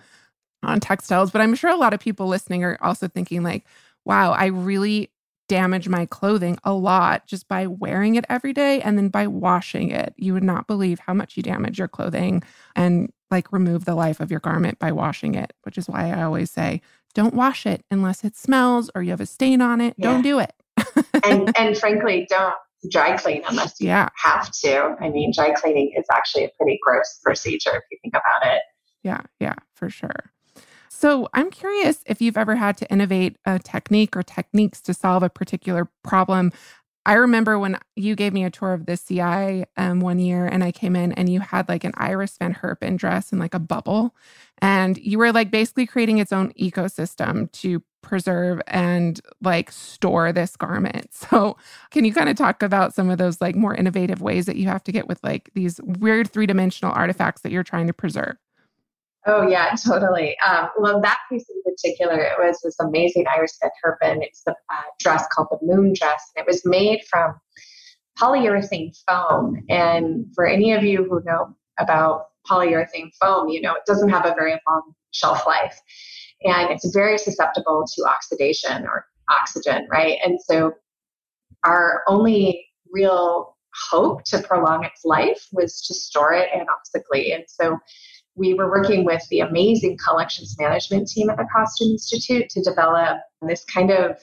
Speaker 2: on textiles. But I'm sure a lot of people listening are also thinking like, wow, I really damage my clothing a lot just by wearing it every day and then by washing it. You would not believe how much you damage your clothing and like remove the life of your garment by washing it, which is why I always say don't wash it unless it smells or you have a stain on it. Yeah. Don't do it.
Speaker 3: and and frankly, don't dry clean unless you yeah. have to. I mean, dry cleaning is actually a pretty gross procedure if you think about it.
Speaker 2: Yeah, yeah, for sure. So I'm curious if you've ever had to innovate a technique or techniques to solve a particular problem. I remember when you gave me a tour of the CI um, one year and I came in and you had like an Iris Van Herpen dress and like a bubble. And you were like basically creating its own ecosystem to preserve and like store this garment. So, can you kind of talk about some of those like more innovative ways that you have to get with like these weird three dimensional artifacts that you're trying to preserve?
Speaker 3: Oh yeah, totally. Um, well, that piece in particular, it was this amazing Iris Van Herpen. It's the uh, dress called the Moon Dress, and it was made from polyurethane foam. And for any of you who know about polyurethane foam, you know it doesn't have a very long shelf life, and it's very susceptible to oxidation or oxygen, right? And so, our only real hope to prolong its life was to store it anoxically, and so we were working with the amazing collections management team at the Costume Institute to develop this kind of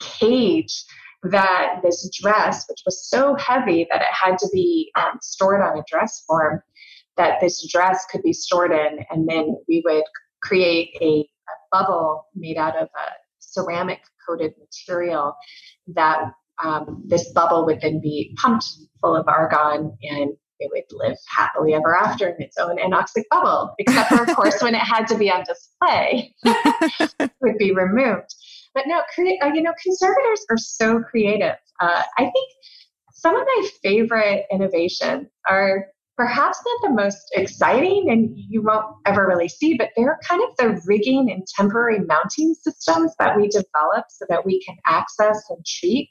Speaker 3: cage that this dress, which was so heavy that it had to be um, stored on a dress form, that this dress could be stored in, and then we would create a, a bubble made out of a ceramic coated material that um, this bubble would then be pumped full of argon and it would live happily ever after in its own anoxic bubble, except for, of course, when it had to be on display, it would be removed. But no, cre- uh, you know, conservators are so creative. Uh, I think some of my favorite innovations are perhaps not the most exciting and you won't ever really see, but they're kind of the rigging and temporary mounting systems that we develop so that we can access and treat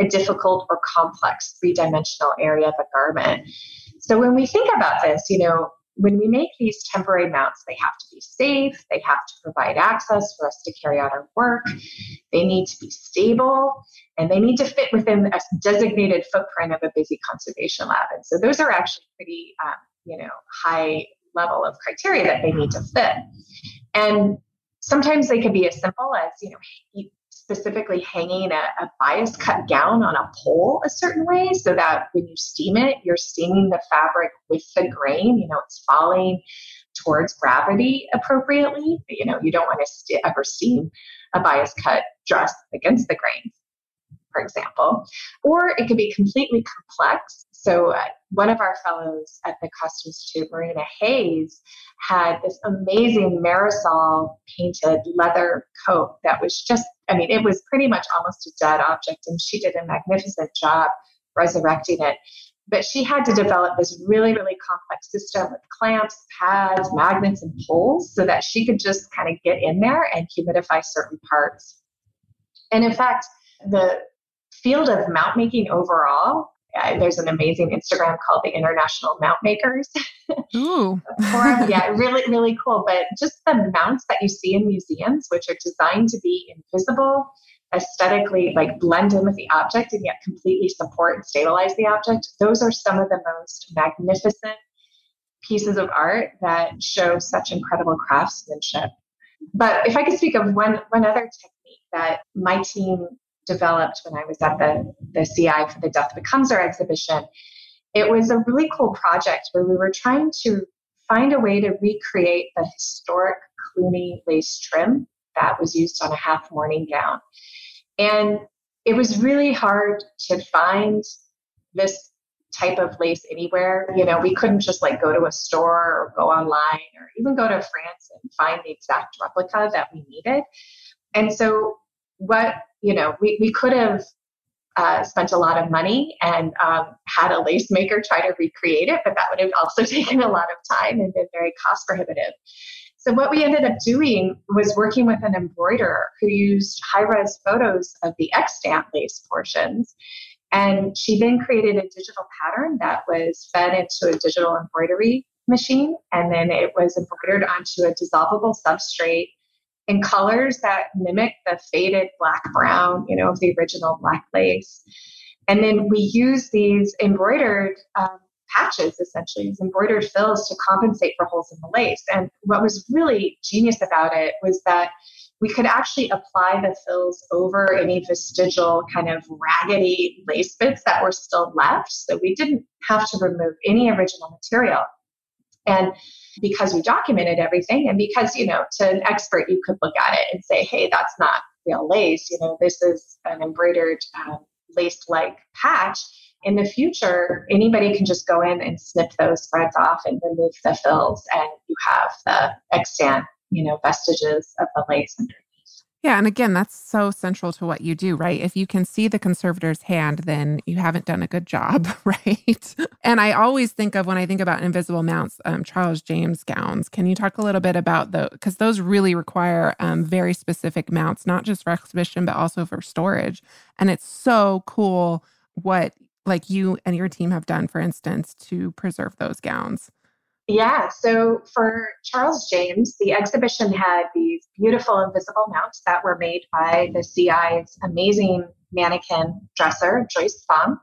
Speaker 3: a difficult or complex three dimensional area of a garment. So when we think about this, you know, when we make these temporary mounts, they have to be safe, they have to provide access for us to carry out our work, they need to be stable, and they need to fit within a designated footprint of a busy conservation lab. And so those are actually pretty, um, you know, high level of criteria that they need to fit. And sometimes they can be as simple as, you know, specifically hanging a, a bias cut gown on a pole a certain way so that when you steam it, you're steaming the fabric with the grain, you know, it's falling towards gravity appropriately. You know, you don't want to st- ever steam a bias cut dress against the grain, for example. Or it could be completely complex. So, uh, one of our fellows at the Costume Institute, Marina Hayes, had this amazing Marisol painted leather coat that was just, I mean, it was pretty much almost a dead object, and she did a magnificent job resurrecting it. But she had to develop this really, really complex system with clamps, pads, magnets, and poles so that she could just kind of get in there and humidify certain parts. And in fact, the field of mount making overall uh, there's an amazing Instagram called the International Mount Makers.
Speaker 2: Ooh.
Speaker 3: yeah, really, really cool. But just the mounts that you see in museums, which are designed to be invisible, aesthetically like blend in with the object and yet completely support and stabilize the object, those are some of the most magnificent pieces of art that show such incredible craftsmanship. But if I could speak of one one other technique that my team developed when I was at the, the CI for the Death Becomes Her exhibition. It was a really cool project where we were trying to find a way to recreate the historic Cluny lace trim that was used on a half mourning gown. And it was really hard to find this type of lace anywhere. You know, we couldn't just like go to a store or go online or even go to France and find the exact replica that we needed. And so what you know we, we could have uh, spent a lot of money and um, had a lace maker try to recreate it, but that would have also taken a lot of time and been very cost prohibitive. So what we ended up doing was working with an embroiderer who used high-res photos of the extant lace portions. And she then created a digital pattern that was fed into a digital embroidery machine. And then it was embroidered onto a dissolvable substrate in colors that mimic the faded black brown, you know, of the original black lace. And then we use these embroidered um, patches, essentially, these embroidered fills to compensate for holes in the lace. And what was really genius about it was that we could actually apply the fills over any vestigial kind of raggedy lace bits that were still left. So we didn't have to remove any original material. And because we documented everything and because, you know, to an expert, you could look at it and say, hey, that's not real lace. You know, this is an embroidered um, lace like patch. In the future, anybody can just go in and snip those threads off and remove the fills, and you have the extant, you know, vestiges of the lace underneath.
Speaker 2: Yeah. And again, that's so central to what you do, right? If you can see the conservator's hand, then you haven't done a good job, right? and I always think of when I think about invisible mounts, um, Charles James gowns. Can you talk a little bit about those? Because those really require um, very specific mounts, not just for exhibition, but also for storage. And it's so cool what like you and your team have done, for instance, to preserve those gowns.
Speaker 3: Yeah, so for Charles James, the exhibition had these beautiful invisible mounts that were made by the CI's amazing mannequin dresser, Joyce Fung.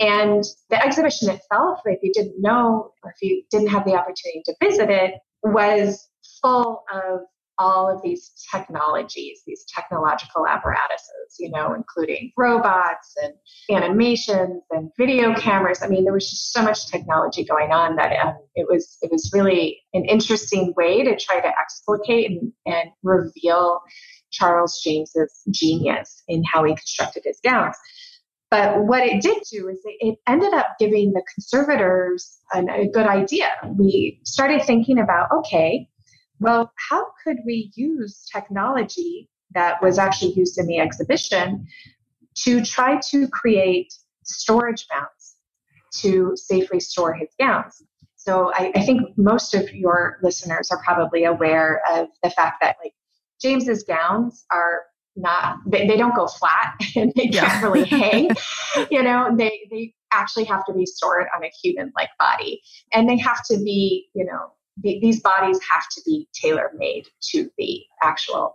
Speaker 3: And the exhibition itself, if you didn't know or if you didn't have the opportunity to visit it, was full of all of these technologies, these technological apparatuses, you know, including robots and animations and video cameras. I mean, there was just so much technology going on that um, it was it was really an interesting way to try to explicate and, and reveal Charles James's genius in how he constructed his gowns. But what it did do is it, ended up giving the conservators an, a good idea. We started thinking about okay, well, how could we use technology that was actually used in the exhibition to try to create storage mounts to safely store his gowns? So I, I think most of your listeners are probably aware of the fact that like James's gowns are not they, they don't go flat and they can't really hang you know they they actually have to be stored on a human like body. And they have to be, you know, the, these bodies have to be tailor made to the actual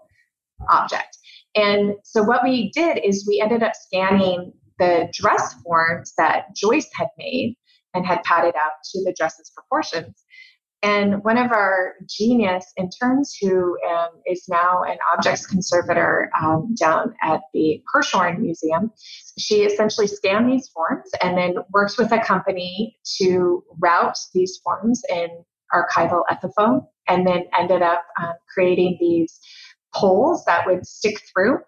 Speaker 3: object. And so what we did is we ended up scanning the dress forms that Joyce had made and had padded out to the dress's proportions. And one of our genius interns, who um, is now an objects conservator um, down at the Hirshhorn Museum, she essentially scanned these forms and then worked with a company to route these forms in archival Ethafoam, and then ended up um, creating these poles that would stick through.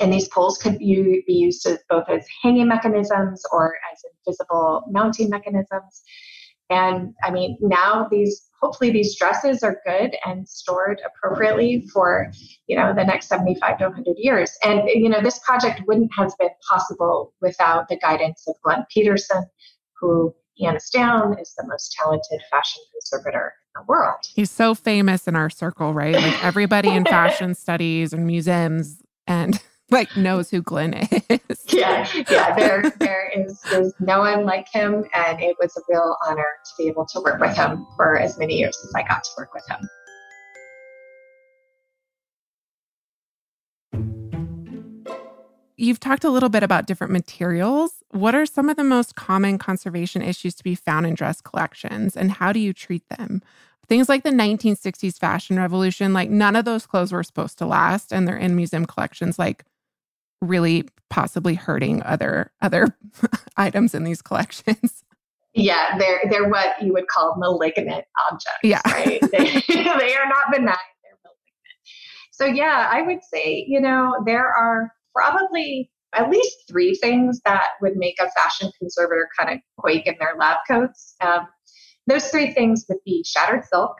Speaker 3: And these poles could be used as both as hanging mechanisms or as invisible mounting mechanisms. And I mean, now these hopefully these dresses are good and stored appropriately for you know the next 75 to 100 years and you know this project wouldn't have been possible without the guidance of Glenn Petersen who hands down is the most talented fashion conservator in the world
Speaker 2: he's so famous in our circle right like everybody in fashion studies and museums and like knows who Glenn is.
Speaker 3: yeah, yeah. There, there is there's no one like him, and it was a real honor to be able to work with him for as many years as I got to work with him.
Speaker 2: You've talked a little bit about different materials. What are some of the most common conservation issues to be found in dress collections, and how do you treat them? Things like the 1960s fashion revolution, like none of those clothes were supposed to last, and they're in museum collections. Like really possibly hurting other other items in these collections.
Speaker 3: Yeah, they're they're what you would call malignant objects.
Speaker 2: Yeah,
Speaker 3: right. they, they are not benign; they're malignant. So yeah, I would say you know there are probably at least three things that would make a fashion conservator kind of quake in their lab coats. Um, those three things would be shattered silk,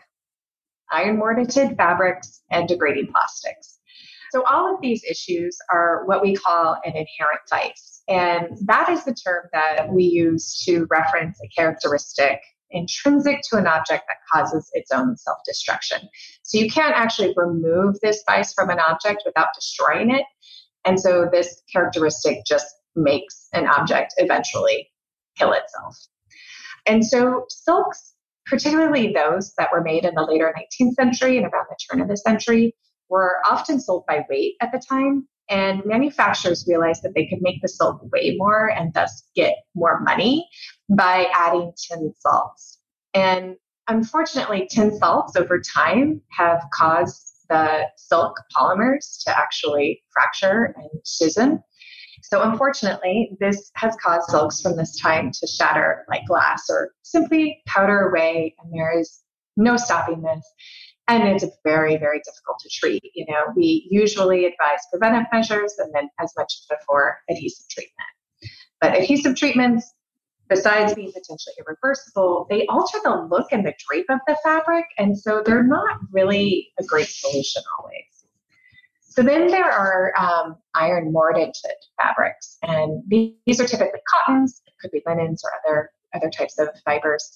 Speaker 3: iron mordant fabrics, and degrading plastics. So, all of these issues are what we call an inherent vice. And that is the term that we use to reference a characteristic intrinsic to an object that causes its own self destruction. So, you can't actually remove this vice from an object without destroying it. And so, this characteristic just makes an object eventually kill itself. And so, silks, particularly those that were made in the later 19th century and around the turn of the century, were often sold by weight at the time. And manufacturers realized that they could make the silk weigh more and thus get more money by adding tin salts. And unfortunately, tin salts over time have caused the silk polymers to actually fracture and schism. So, unfortunately, this has caused silks from this time to shatter like glass or simply powder away, and there is no stopping this. And it's very very difficult to treat you know. We usually advise preventive measures and then as much as before adhesive treatment. But adhesive treatments besides being potentially irreversible they alter the look and the drape of the fabric and so they're not really a great solution always. So then there are um, iron mordant fabrics and these are typically cottons it could be linens or other other types of fibers.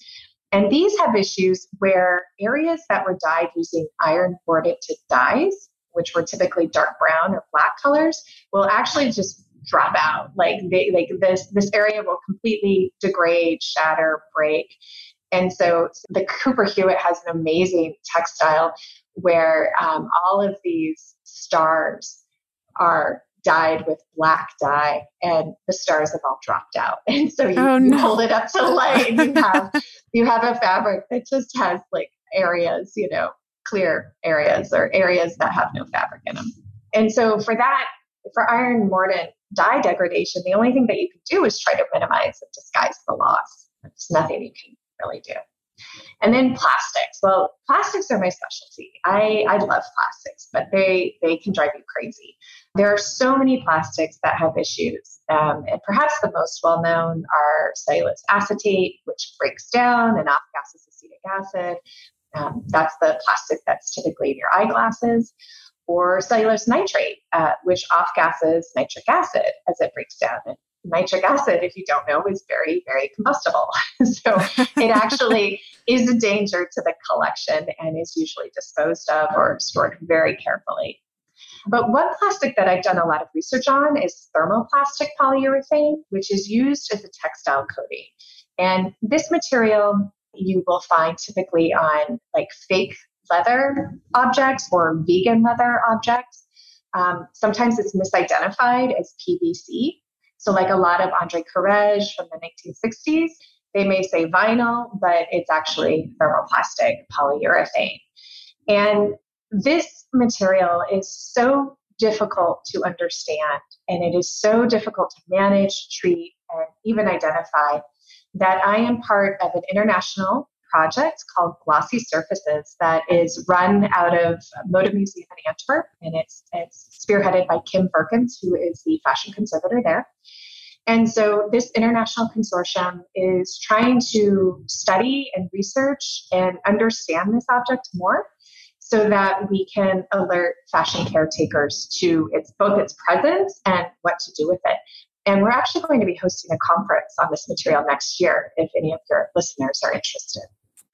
Speaker 3: And these have issues where areas that were dyed using iron mordant dyes, which were typically dark brown or black colors, will actually just drop out. Like they, like this this area will completely degrade, shatter, break. And so the Cooper Hewitt has an amazing textile where um, all of these stars are dyed with black dye and the stars have all dropped out. And so you, oh, no. you hold it up to light and you have you have a fabric that just has like areas, you know, clear areas or areas that have no fabric in them. And so for that, for iron mordant dye degradation, the only thing that you can do is try to minimize and disguise the loss. There's nothing you can really do. And then plastics. Well, plastics are my specialty. I, I love plastics, but they, they can drive you crazy. There are so many plastics that have issues. Um, and perhaps the most well known are cellulose acetate, which breaks down and off gases acetic acid. Um, that's the plastic that's typically in your eyeglasses. Or cellulose nitrate, uh, which off gases nitric acid as it breaks down. And nitric acid, if you don't know, is very, very combustible. so it actually is a danger to the collection and is usually disposed of or stored very carefully. But one plastic that I've done a lot of research on is thermoplastic polyurethane, which is used as a textile coating. And this material you will find typically on like fake leather objects or vegan leather objects. Um, sometimes it's misidentified as PVC. So, like a lot of Andre Courrèges from the 1960s, they may say vinyl, but it's actually thermoplastic polyurethane. And this material is so difficult to understand and it is so difficult to manage, treat, and even identify that I am part of an international project called Glossy Surfaces that is run out of Mode Museum in Antwerp, and it's it's spearheaded by Kim Verkens, who is the fashion conservator there. And so this international consortium is trying to study and research and understand this object more so that we can alert fashion caretakers to its both its presence and what to do with it. And we're actually going to be hosting a conference on this material next year if any of your listeners are interested.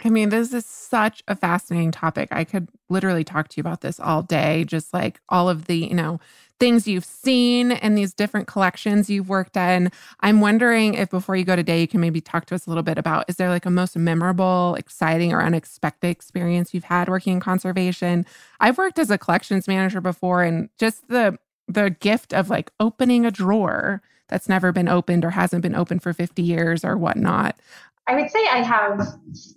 Speaker 2: I mean, this is such a fascinating topic. I could literally talk to you about this all day, just like all of the, you know, things you've seen and these different collections you've worked in. I'm wondering if before you go today, you can maybe talk to us a little bit about is there like a most memorable, exciting, or unexpected experience you've had working in conservation? I've worked as a collections manager before and just the the gift of like opening a drawer that's never been opened or hasn't been opened for 50 years or whatnot.
Speaker 3: I would say I have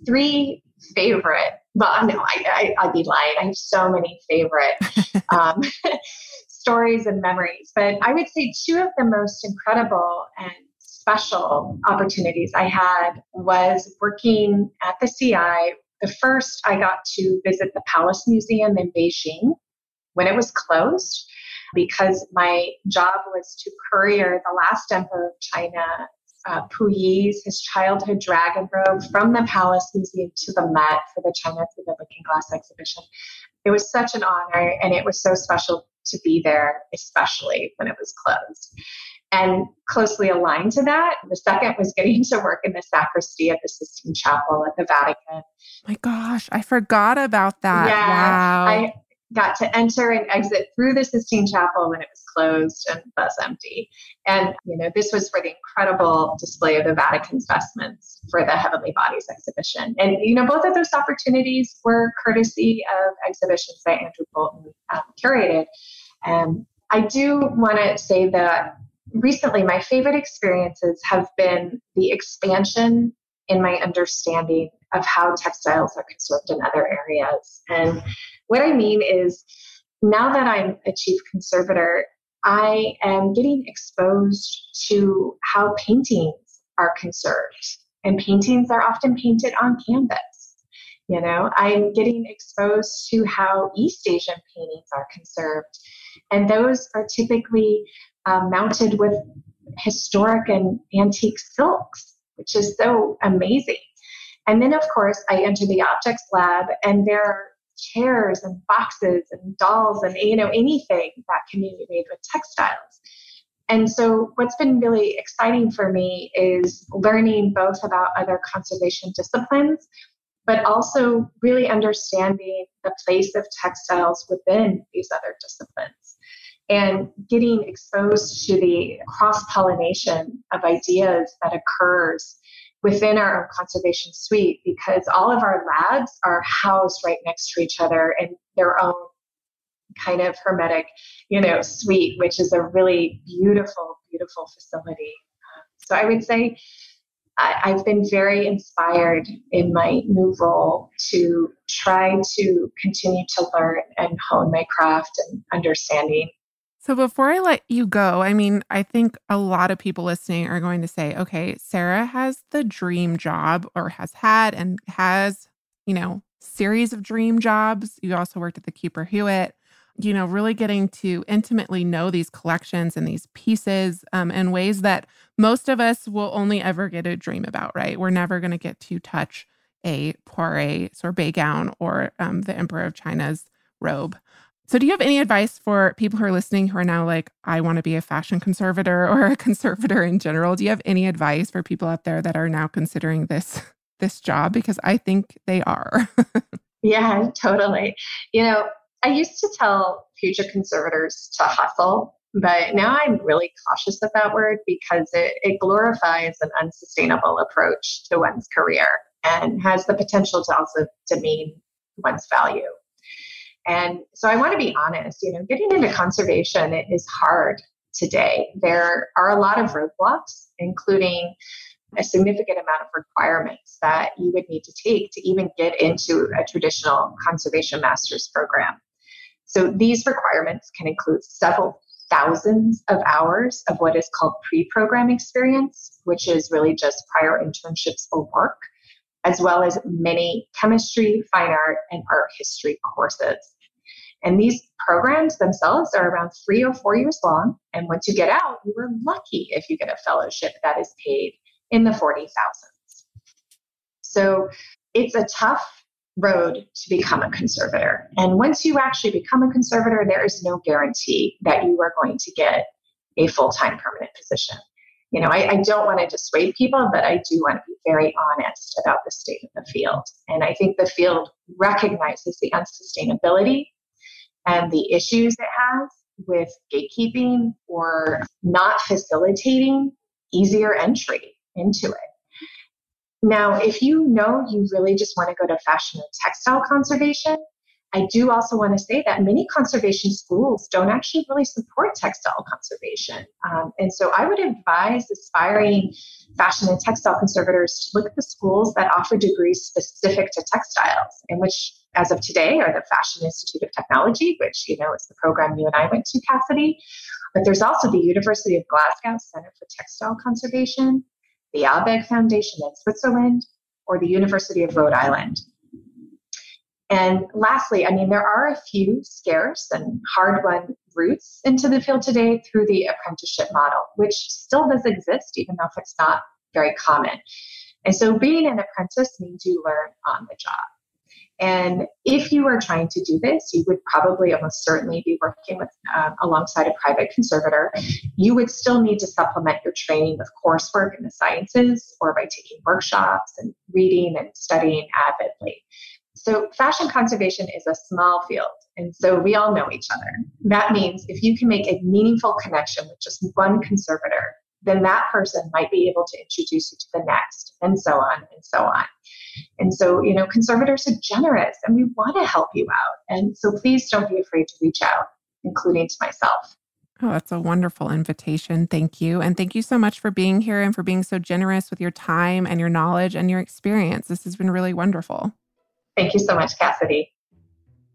Speaker 3: three favorite. Well, no, I, I, would be lying. I have so many favorite um, stories and memories, but I would say two of the most incredible and special opportunities I had was working at the CI. The first, I got to visit the Palace Museum in Beijing when it was closed because my job was to courier the last emperor of China uh, Puyi's, his childhood dragon robe from the Palace Museum to the Met for the China Through the Looking Glass exhibition. It was such an honor, and it was so special to be there, especially when it was closed. And closely aligned to that, the second was getting to work in the sacristy of the Sistine Chapel at the Vatican.
Speaker 2: My gosh, I forgot about that.
Speaker 3: Yeah,
Speaker 2: wow.
Speaker 3: I, got to enter and exit through the Sistine Chapel when it was closed and thus empty. And, you know, this was for the incredible display of the Vatican's vestments for the Heavenly Bodies exhibition. And, you know, both of those opportunities were courtesy of exhibitions that Andrew Bolton um, curated. And I do want to say that recently my favorite experiences have been the expansion in my understanding of how textiles are conserved in other areas. And what I mean is, now that I'm a chief conservator, I am getting exposed to how paintings are conserved. And paintings are often painted on canvas. You know, I'm getting exposed to how East Asian paintings are conserved. And those are typically um, mounted with historic and antique silks, which is so amazing. And then, of course, I enter the objects lab, and there are chairs and boxes and dolls and you know anything that can be made with textiles. And so what's been really exciting for me is learning both about other conservation disciplines but also really understanding the place of textiles within these other disciplines and getting exposed to the cross pollination of ideas that occurs within our conservation suite because all of our labs are housed right next to each other in their own kind of hermetic, you know, suite, which is a really beautiful, beautiful facility. so I would say I, have been very inspired in my new role to try to continue to learn and hone my craft and understanding
Speaker 2: so before I let you go, I mean, I think a lot of people listening are going to say, okay, Sarah has the dream job or has had and has, you know, series of dream jobs. You also worked at the Cooper Hewitt, you know, really getting to intimately know these collections and these pieces um, in ways that most of us will only ever get a dream about, right? We're never going to get to touch a Poiret sorbet gown or um, the Emperor of China's robe. So, do you have any advice for people who are listening who are now like, I want to be a fashion conservator or a conservator in general? Do you have any advice for people out there that are now considering this this job? Because I think they are.
Speaker 3: yeah, totally. You know, I used to tell future conservators to hustle, but now I'm really cautious of that word because it, it glorifies an unsustainable approach to one's career and has the potential to also demean one's value. And so I want to be honest, you know, getting into conservation is hard today. There are a lot of roadblocks, including a significant amount of requirements that you would need to take to even get into a traditional conservation master's program. So these requirements can include several thousands of hours of what is called pre program experience, which is really just prior internships or work, as well as many chemistry, fine art, and art history courses. And these programs themselves are around three or four years long. And once you get out, you are lucky if you get a fellowship that is paid in the 40,000s. So it's a tough road to become a conservator. And once you actually become a conservator, there is no guarantee that you are going to get a full time permanent position. You know, I, I don't want to dissuade people, but I do want to be very honest about the state of the field. And I think the field recognizes the unsustainability and the issues it has with gatekeeping or not facilitating easier entry into it. Now, if you know you really just want to go to fashion and textile conservation, I do also want to say that many conservation schools don't actually really support textile conservation. Um, and so I would advise aspiring fashion and textile conservators to look at the schools that offer degrees specific to textiles, and which, as of today, are the Fashion Institute of Technology, which, you know, is the program you and I went to, Cassidy. But there's also the University of Glasgow Center for Textile Conservation, the Abegg Foundation in Switzerland, or the University of Rhode Island. And lastly, I mean, there are a few scarce and hard won routes into the field today through the apprenticeship model, which still does exist, even though it's not very common. And so being an apprentice means you learn on the job. And if you are trying to do this, you would probably almost certainly be working with um, alongside a private conservator. You would still need to supplement your training with coursework in the sciences or by taking workshops and reading and studying avidly. So, fashion conservation is a small field, and so we all know each other. That means if you can make a meaningful connection with just one conservator, then that person might be able to introduce you to the next, and so on and so on. And so, you know, conservators are generous and we want to help you out. And so please don't be afraid to reach out, including to myself.
Speaker 2: Oh, that's a wonderful invitation. Thank you. And thank you so much for being here and for being so generous with your time and your knowledge and your experience. This has been really wonderful.
Speaker 3: Thank you so much, Cassidy.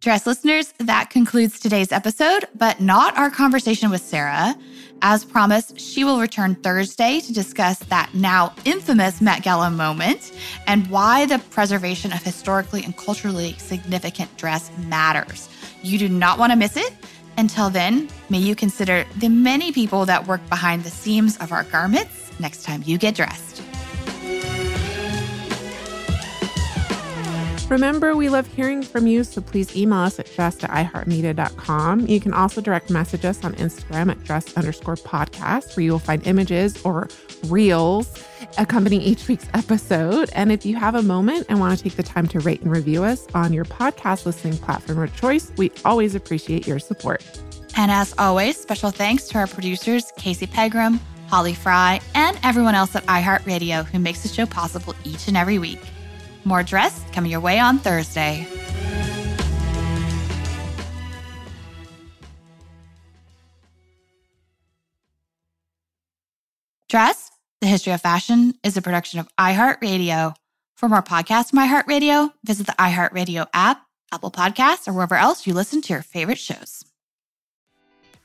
Speaker 1: Dressed listeners, that concludes today's episode, but not our conversation with Sarah. As promised, she will return Thursday to discuss that now infamous Met Gala moment and why the preservation of historically and culturally significant dress matters. You do not want to miss it. Until then, may you consider the many people that work behind the seams of our garments next time you get dressed.
Speaker 2: Remember, we love hearing from you, so please email us at iheartmedia.com. You can also direct message us on Instagram at dressed underscore podcast, where you will find images or reels accompanying each week's episode. And if you have a moment and want to take the time to rate and review us on your podcast listening platform of choice, we always appreciate your support.
Speaker 1: And as always, special thanks to our producers, Casey Pegram, Holly Fry, and everyone else at iHeartRadio who makes the show possible each and every week. More Dressed coming your way on Thursday. Dressed, the history of fashion, is a production of iHeartRadio. For more podcasts from iHeartRadio, visit the iHeartRadio app, Apple Podcasts, or wherever else you listen to your favorite shows.